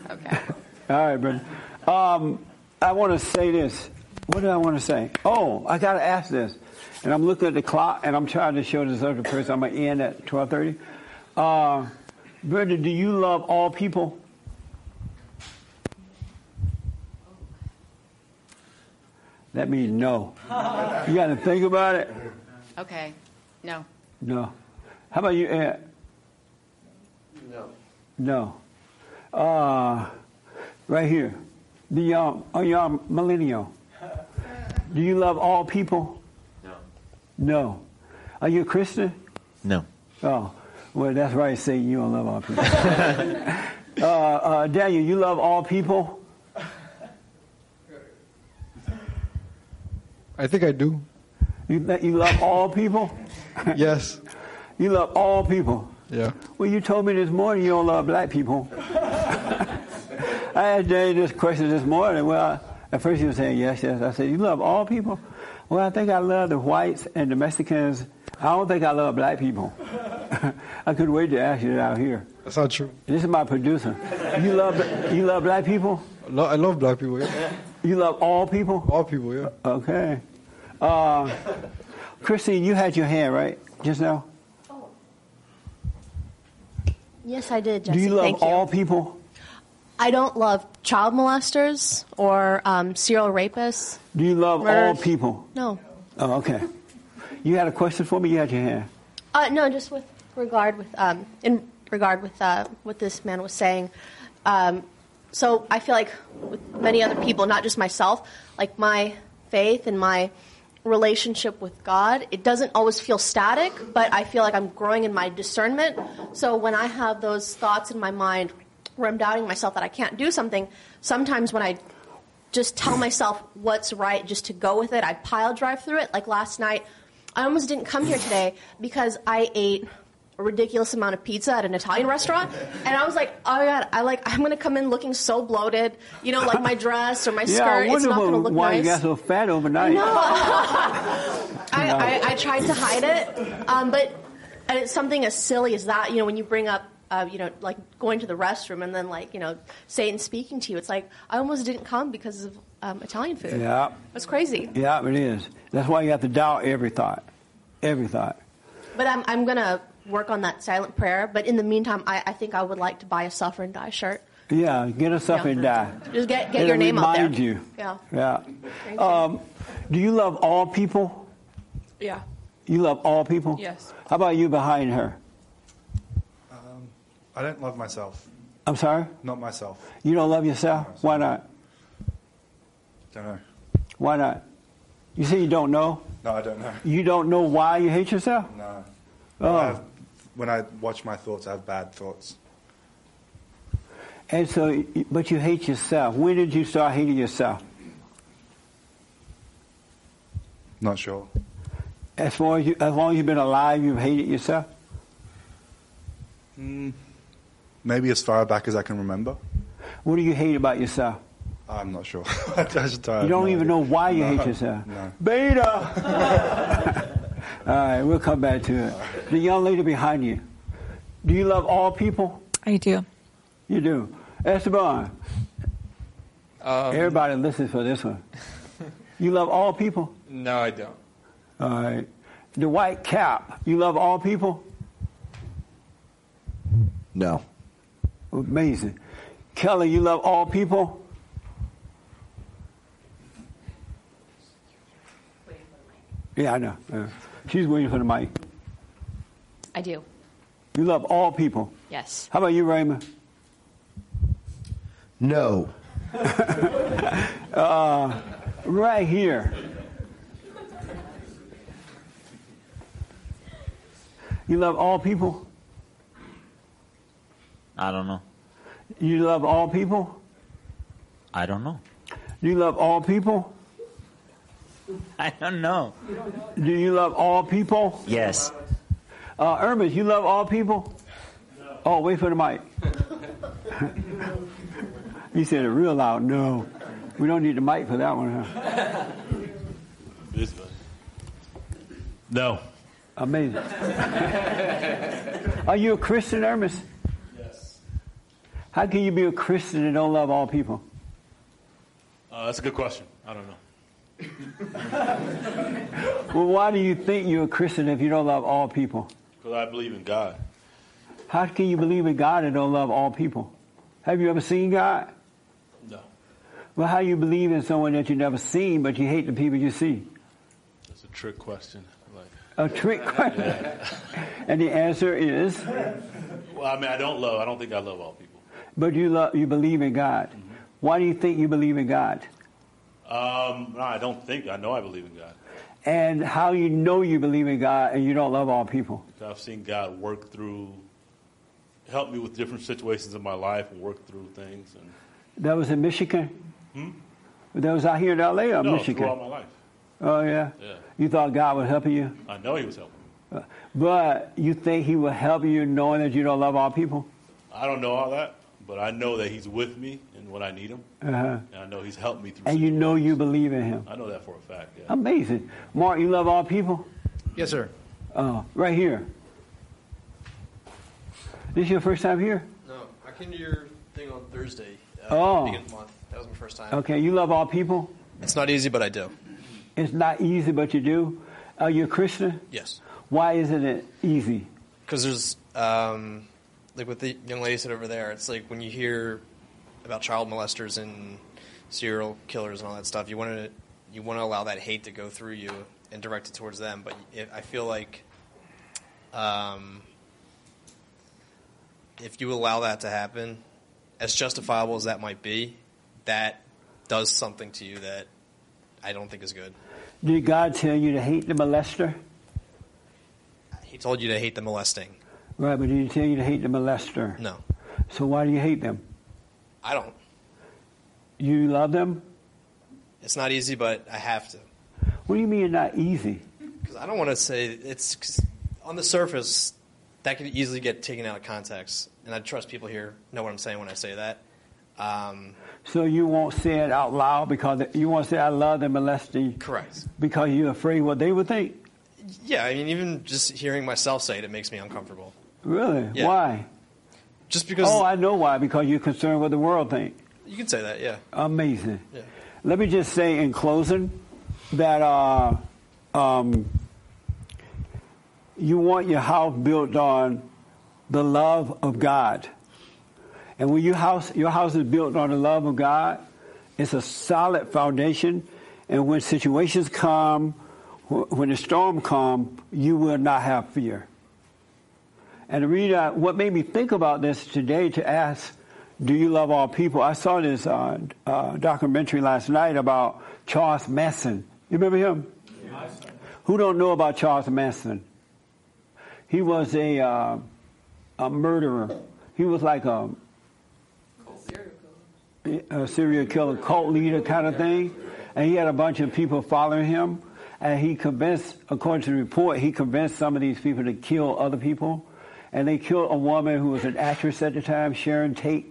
Okay. All right, brother. Um, I want to say this. What did I want to say? Oh, I got to ask this. And I'm looking at the clock, and I'm trying to show this other person. I'm going to end at 12:30. Uh, Brenda, do you love all people? That means no. You got to think about it. Okay. No. No. How about you, Ed? No. No. Uh, right here. The young, oh, young millennial. Do you love all people? No. No. Are you a Christian? No. Oh, well, that's right, Satan. You don't love all people. uh, uh, Daniel, you love all people? I think I do. You, you love all people? yes. You love all people? Yeah. Well, you told me this morning you don't love black people. I asked Daniel this question this morning. Well, at first he was saying yes, yes. I said, you love all people? Well, I think I love the whites and the Mexicans. I don't think I love black people. I couldn't wait to ask you that out here. That's not true. This is my producer. You love you love black people? I love black people, yeah. You love all people? All people, yeah. Okay. Uh, Christine, you had your hand right just now. Yes, I did, Jesse. Do you love Thank you. all people? I don't love child molesters or um, serial rapists. Do you love all people? No. Oh, okay. You had a question for me. You had your hand. Uh, no, just with regard with um, in regard with uh, what this man was saying. Um, so I feel like with many other people, not just myself, like my faith and my relationship with God, it doesn't always feel static, but I feel like I'm growing in my discernment. So when I have those thoughts in my mind where I'm doubting myself that I can't do something, sometimes when I just tell myself what's right just to go with it, I pile drive through it. Like last night, I almost didn't come here today because I ate a ridiculous amount of pizza at an Italian restaurant, and I was like, "Oh my god, I like I'm gonna come in looking so bloated, you know, like my dress or my yeah, skirt, it's not gonna look why nice." you got so fat overnight. No. I, I, I tried to hide it, um, but and it's something as silly as that. You know, when you bring up, uh, you know, like going to the restroom and then like you know Satan speaking to you, it's like I almost didn't come because of um, Italian food. Yeah. It's crazy. Yeah, it is. That's why you have to doubt every thought. Every thought. But I'm I'm gonna work on that silent prayer. But in the meantime, I, I think I would like to buy a suffer and die shirt. Yeah, get a up Yeah. and die. Just get get It'll your name out there. remind you. Yeah. Yeah. Thank Um, do you love all people? Yeah. You love all people? Yes. How about you behind her? Um, I don't love myself. I'm sorry? Not myself. You don't love yourself? Why not? Don't know. Why not? You say you don't know? No, I don't know. You don't know why you hate yourself? No. Oh. I have, when I watch my thoughts, I have bad thoughts. And so, but you hate yourself. When did you start hating yourself? Not sure. As far as you, as long as you've been alive, you've hated yourself. Mm, maybe as far back as I can remember. What do you hate about yourself? I'm not sure. I just don't You don't have even know why you No, hate yourself. No. Beta. all right, we'll come back to it. The young lady behind you. Do you love all people? I do. You do. Esteban. Um, everybody listens for this one. You love all people? No, I don't. All right. The white cap. You love all people? No. Amazing. Kelly, you love all people? Yeah, I know. Yeah. She's waiting for the mic. I do. You love all people. Yes. How about you, Raymond? No. uh, right here. You love all people? I don't know. You love all people? I don't know. You love all people? I don't know. Do you love all people? Yes. Uh, Irma, you love all people? Oh, wait for the mic. he said it real loud. No. We don't need the mic for that one, huh? This one. No. Amazing. Are you a Christian, Hermes? Yes. How can you be a Christian and don't love all people? Uh, that's a good question. I don't know. Well, why do you think you're a Christian if you don't love all people? Because I believe in God. How can you believe in God and don't love all people? Have you ever seen God? No. Well, how you believe in someone that you never seen, but you hate the people you see? That's a trick question. Like, A trick question. and the answer is, well, I mean, I don't love. I don't think I love all people. but you love, you believe in God. Mm-hmm. Why do you think you believe in God? Um, no, I don't think. I know I believe in God. and how you know you believe in God and you don't love all people. Because I've seen God work through, help me with different situations in my life and work through things. And That was in Michigan. Hmm? That was out here in L.A. or no, Michigan. throughout my life. Oh yeah. Yeah. You thought God would help you, I know He was helping. Uh, but you think He will help you knowing that you don't love all people? I don't know all that, but I know that He's with me and when I need Him, Uh-huh. and I know He's helped me through. And you know you believe in Him. I know that for a fact. Yeah. Amazing. Mark, you love all people? Yes, sir. Uh, right here. This your first time here? No, I came to your thing on Thursday. Uh, Oh. beginning of the month. That was my first time. Okay, you love all people? It's not easy, but I do. It's not easy, but you do. Are you a Christian? Yes. Why isn't it easy? Because there's, um, like what the young lady said over there, it's like when you hear about child molesters and serial killers and all that stuff, you want to you want to allow that hate to go through you and direct it towards them. But it, I feel like um, if you allow that to happen, as justifiable as that might be, that does something to you that I don't think is good. Did God tell you to hate the molester? He told you to hate the molesting. Right, but did he tell you to hate the molester? No. So why do you hate them? I don't. You love them? It's not easy, but I have to. What do you mean not easy? Because I don't want to say it's on the surface that could easily get taken out of context, and I trust people here know what I'm saying when I say that. Um, So you won't say it out loud because you won't say I love the molester. Correct. Because you're afraid what they would think. yeah, I mean, even just hearing myself say it, it makes me uncomfortable. Really? Yeah. Why? Just because Oh, I know why. Because you're concerned what the world think. you can say that, yeah. Amazing. Yeah. Let me just say in closing that uh, um, you want your house built on the love of God. And when your house, your house is built on the love of God, it's a solid foundation. And when situations come, when the storm come, you will not have fear. And I- what made me think about this today to ask, do you love all people? I saw this uh, uh, documentary last night about Charles Manson. You remember him? Who don't know about Charles Manson? He was a uh, a murderer. He was like a, a serial killer, cult leader kind of thing, and he had a bunch of people following him. And he convinced, according to the report, he convinced some of these people to kill other people. And they killed a woman who was an actress at the time, Sharon Tate,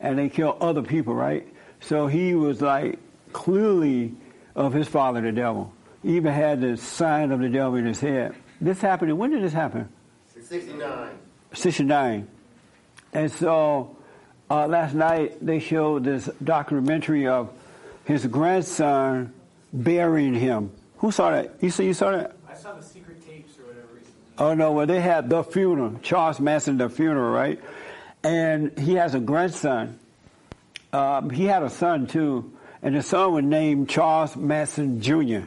and they killed other people, right? So he was like clearly of his father, the devil. He even had the sign of the devil in his head. This happened. When did this happen? 69. 69. And so uh, last night they showed this documentary of his grandson burying him. Who saw that? You see, you saw that? I saw the secret tapes. Oh no, well they had the funeral, Charles Manson, the funeral, right? And he has a grandson. Um, he had a son too, and the son was named Charles Manson Jr.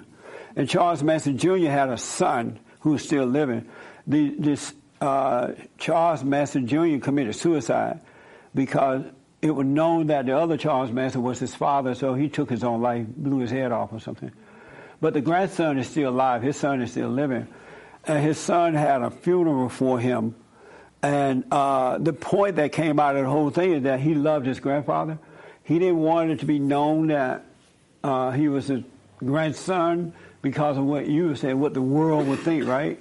And Charles Manson Jr. had a son who's still living. The, this uh, Charles Manson Jr. committed suicide because it was known that the other Charles Manson was his father, so he took his own life, blew his head off or something. But the grandson is still alive. His son is still living. And his son had a funeral for him. And uh, the point that came out of the whole thing is that he loved his grandfather. He didn't want it to be known that uh, he was his grandson because of what you were saying, what the world would think, right?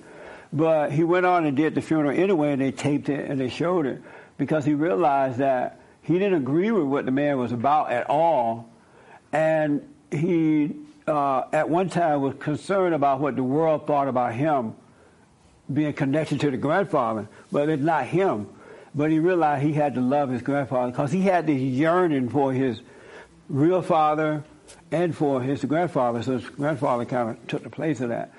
But he went on and did the funeral anyway, and they taped it and they showed it because he realized that he didn't agree with what the man was about at all. And he, uh, at one time, was concerned about what the world thought about him being connected to the grandfather, but it's not him. But he realized he had to love his grandfather because he had this yearning for his real father and for his grandfather. So his grandfather kind of took the place of that.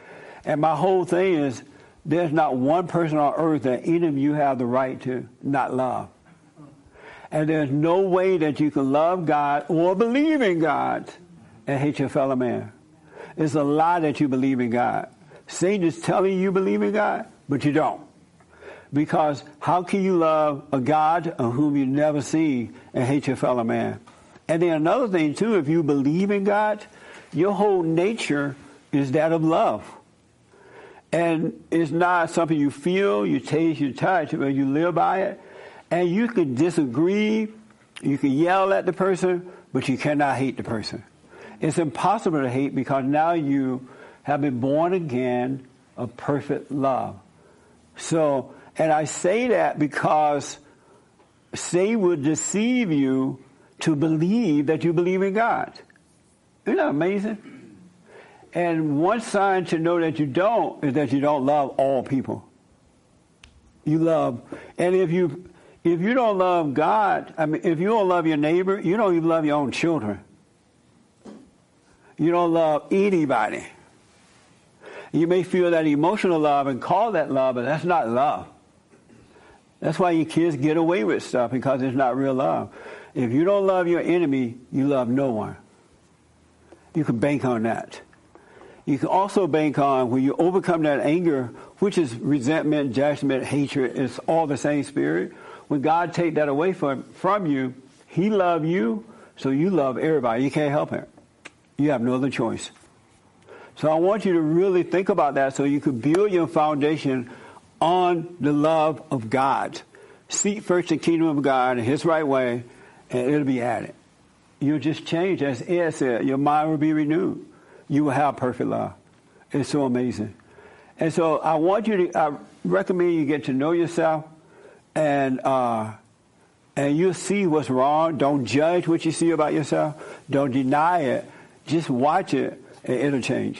And my whole thing is there's not one person on earth that any of you have the right to not love. And there's no way that you can love God or believe in God and hate your fellow man. It's a lie that you believe in God. Satan is telling you you believe in God, but you don't. Because how can you love a God whom you never see and hate your fellow man? And then another thing too, if you believe in God, your whole nature is that of love. And it's not something you feel, you taste, you touch, but you live by it. And you can disagree, you can yell at the person, but you cannot hate the person. It's impossible to hate because now you have been born again of perfect love. So, and I say that because Satan would deceive you to believe that you believe in God. Isn't that amazing? And one sign to know that you don't is that you don't love all people. You love, and if you if you don't love God, I mean, if you don't love your neighbor, you don't even love your own children. You don't love anybody. You may feel that emotional love and call that love, but that's not love. That's why your kids get away with stuff because it's not real love. If you don't love your enemy, you love no one. You can bank on that. You can also bank on when you overcome that anger, which is resentment, judgment, hatred, it's all the same spirit. When God take that away from, from you, He love you, so you love everybody. You can't help it. You have no other choice. So I want you to really think about that so you can build your foundation on the love of God. Seek first the kingdom of God in His right way, and it'll be added. You'll just change, as Ed said, your mind will be renewed. You will have perfect love. It's so amazing. And so I want you to, I recommend you get to know yourself and, uh, and you'll see what's wrong. Don't judge what you see about yourself. Don't deny it. Just watch it and it'll.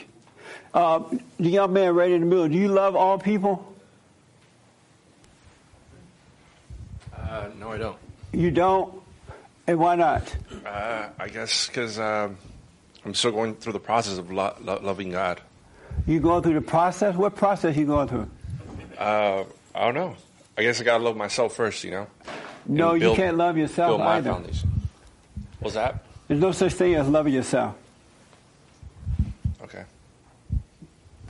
Uh, the young man right in the middle, do you love all people? Uh, no, I don't. You don't? And why not? Uh, I guess because um, I'm still going through the process of lo- lo- loving God. You going through the process? What process you going through? Uh, I don't know. I guess I gotta love myself first, you know. No, And you can't love yourself build my either. foundation. What's that? There's no such thing as loving yourself. Okay.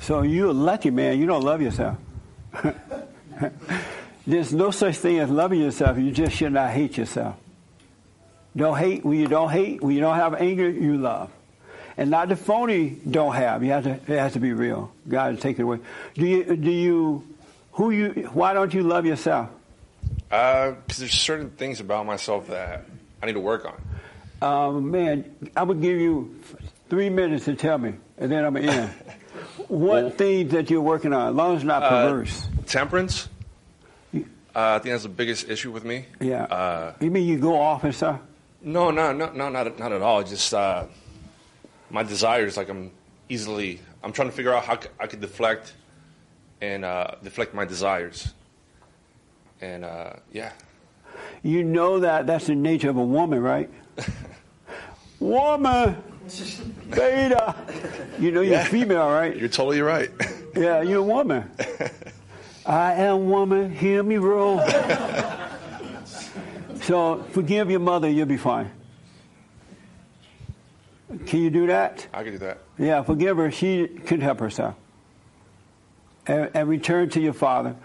So you're a lucky man. You don't love yourself. There's no such thing as loving yourself. You just should not hate yourself. Don't hate. When you don't hate, when you don't have anger, you love. And not the phony don't have. You have to, it has to be real. God take it away. Do you, do you, who you, why don't you love yourself? Because there's certain things about myself that I need to work on. Um, man, I would give you three minutes to tell me, and then I'm in. what things that you're working on, as long as it's not Uh, perverse. temperance. Uh, I think that's the biggest issue with me. yeah. Uh, you mean you go off and stuff? no, no, no, no, not not at all. Just uh, my desires. Like I'm easily. I'm trying to figure out how I could deflect and uh, deflect my desires. And uh, yeah, You know that that's the nature of a woman, right? woman, beta. You know you're Yeah. female, right? you're totally right. Yeah, you're a woman. I am woman. Hear me roll. so forgive your mother. You'll be fine. Can you do that? I could do that. Yeah, forgive her. She can help herself. And, and return to your father,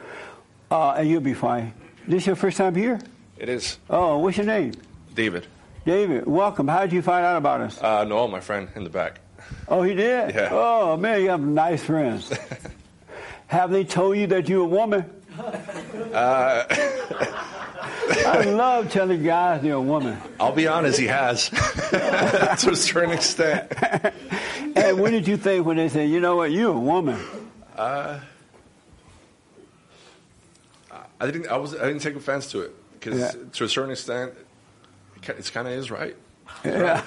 uh, and you'll be fine. This your first time here? It is Oh, what's your name? David. David. Welcome. How did you find out about us? Uh, Noel, my friend in the back. Oh, he did? Yeah. Oh, man, you have nice friends. have they told you that you're a woman? Uh, I love telling guys they're a woman. I'll be honest, he has to a certain extent. And what did you think when they said, you know what, you're a woman? Uh, I didn't. I was. I didn't take offense to it because, Yeah. to a certain extent, it's kind of is right. Yeah,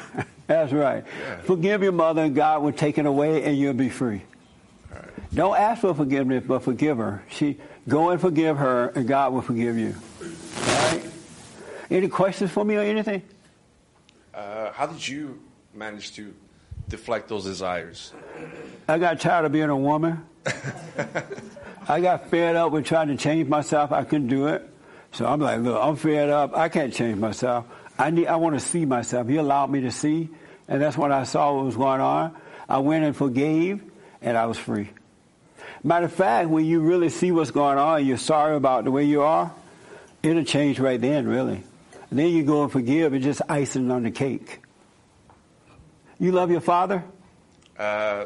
that's right. Forgive your mother, and God will take it away, and you'll be free. Don't ask for forgiveness, but forgive her. She go and forgive her, and God will forgive you. All right? Any questions for me or anything? Uh, how did you manage to deflect those desires? I got tired of being a woman. I got fed up with trying to change myself. I couldn't do it. So I'm like, look, I'm fed up. I can't change myself. I need. I want to see myself. He allowed me to see, and that's when I saw what was going on. I went and forgave, and I was free. Matter of fact, when you really see what's going on, you're sorry about the way you are. It'll change right then, really. And then you go and forgive. It's just icing on the cake. You love your father. Uh,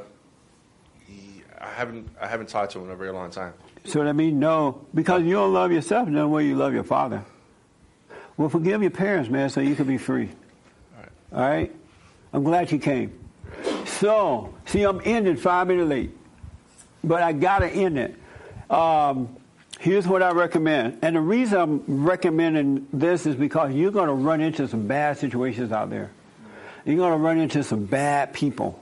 I haven't I haven't talked to him in a very long time. So that means no, because you don't love yourself, no way you love your father. Well, forgive your parents, man, so you can be free. All right? I'm glad you came. So, see, I'm ending five minutes late, but I got to end it. Um, here's what I recommend. And the reason I'm recommending this is because you're going to run into some bad situations out there. You're going to run into some bad people.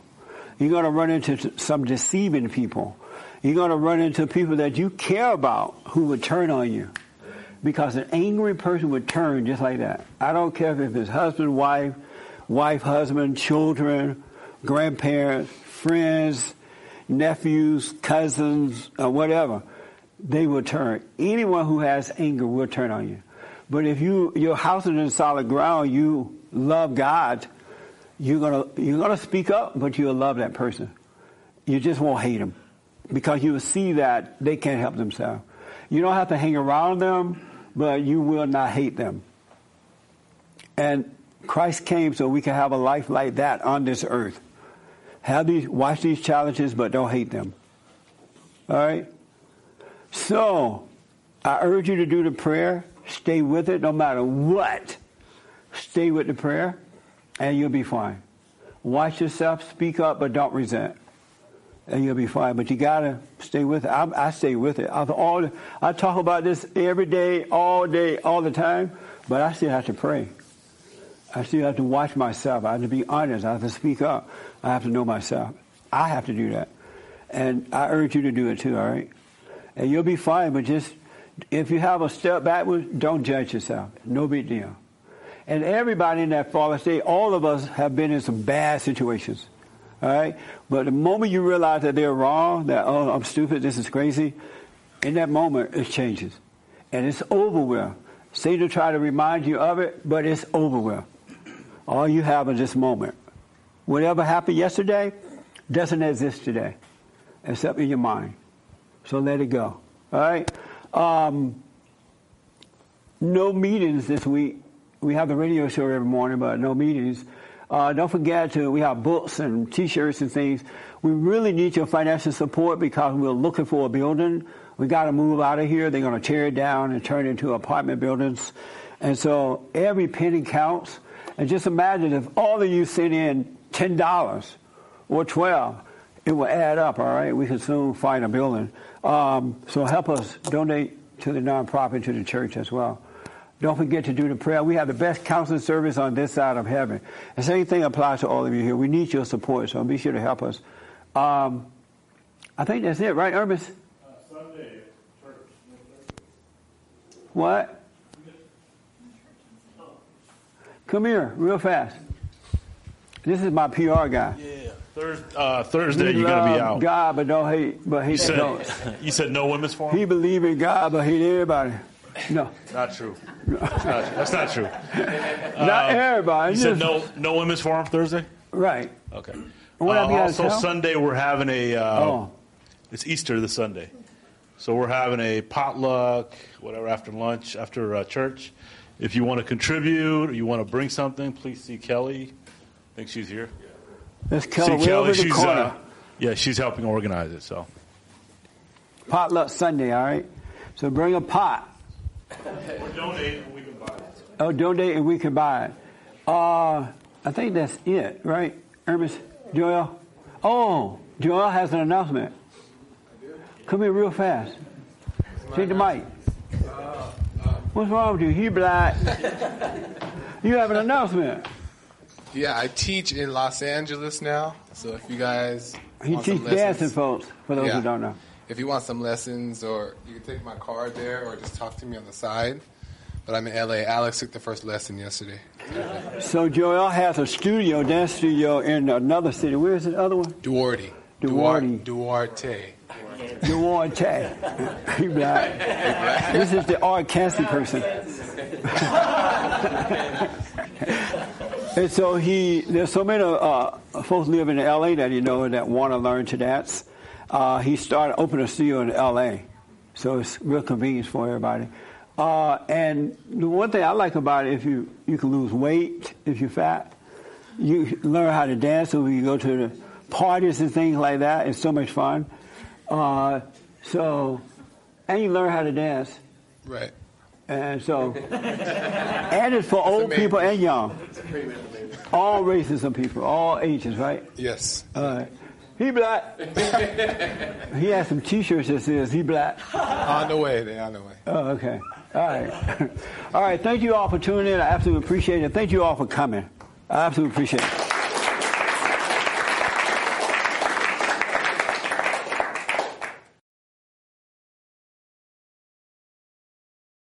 You're going to run into some deceiving people. You're going to run into people that you care about who would turn on you. Because an angry person would turn just like that. I don't care if it's husband, wife, wife, husband, children, grandparents, friends, nephews, cousins, or whatever. They will turn. Anyone who has anger will turn on you. But if you your house is in solid ground, you love God, you're gonna you're gonna speak up, but you'll love that person. You just won't hate them because you will see that they can't help themselves. You don't have to hang around them, but you will not hate them. And Christ came so we can have a life like that on this earth. Have these, watch these challenges, but don't hate them. All right. So, I urge you to do the prayer. Stay with it, no matter what. Stay with the prayer, and you'll be fine. Watch yourself, speak up, but don't resent, and you'll be fine. But you gotta stay with it. I, I stay with it. I, all, I talk about this every day, all day, all the time, but I still have to pray. I still have to watch myself. I have to be honest. I have to speak up. I have to know myself. I have to do that. And I urge you to do it too, all right? And you'll be fine, but just, if you have a step backwards, don't judge yourself. No big deal. And everybody in that fallen state, all of us have been in some bad situations. All right? But the moment you realize that they're wrong, that, oh, I'm stupid, this is crazy, in that moment, it changes. And it's over with. Satan try to remind you of it, but it's over with. All you have is this moment. Whatever happened yesterday doesn't exist today, except in your mind. So let it go. All right? Um, no meetings this week. We have the radio show every morning, but no meetings. Uh, don't forget to, we have books and t-shirts and things. We really need your financial support because we're looking for a building. We got to move out of here. They're going to tear it down and turn it into apartment buildings. And so every penny counts. And just imagine if all of you sent in ten dollars or twelve, it will add up. All right, we could soon find a building. Um, so help us donate to the nonprofit to the church as well. Don't forget to do the prayer. We have the best counseling service on this side of heaven. The same thing applies to all of you here. We need your support, so be sure to help us. Um, I think that's it, right, Ernest? Uh, Sunday, church. What? Come here, real fast. This is my PR guy. Yeah. Thurs uh, Thursday, He you're going to be out. God, but don't hate, but You hate said, don't. you said no women's forum? He believe in God, but hate everybody. No, Not true. That's not, that's not true. not Uh, everybody. You said no, no women's forum Thursday? Right. Okay. Uh, be out of also. Sunday we're having a. Uh, Oh. It's Easter this Sunday, so we're having a potluck, whatever, after lunch, after uh, church. If you want to contribute or you want to bring something, please see Kelly. I think she's here. That's See Kelly. Over the she's uh, yeah, she's helping organize it. So Potluck Sunday. All right. So bring a pot. We're donating. We can buy it. Oh, donate and we can buy it. Uh, I think that's it, right? Ernest, Joel. Oh, Joel has an announcement. Come here real fast. Take the mic. What's wrong with you? You black. you have an announcement. Yeah, I teach in Los Angeles now. So if you guys He want teaches dancing folks, for those Yeah. who don't know. If you want some lessons, or you can take my card there, or just talk to me on the side. But I'm in LA. Alex took the first lesson yesterday. So Joel has a studio, dance studio in another city. Where is the other one? Duarte. Duarte. Duarte. Duarte. He black. This is the Art Cassie person. and so he, there's so many uh, folks living in LA that you know that want to learn to dance. Uh, he started opening a studio in LA, so it's real convenient for everybody. Uh, and the one thing I like about it, if you you can lose weight if you're fat, you learn how to dance. So you go to the parties and things like that. It's so much fun. Uh, so, and you learn how to dance. Right. And so, and it's for old people and young. All races of people, all ages, right? Yes. All right. He black. he has some T-shirts that says he black. On the way. They're on the way. Oh, okay. All right. all right. Thank you all for tuning in. I absolutely appreciate it. Thank you all for coming. I absolutely appreciate it.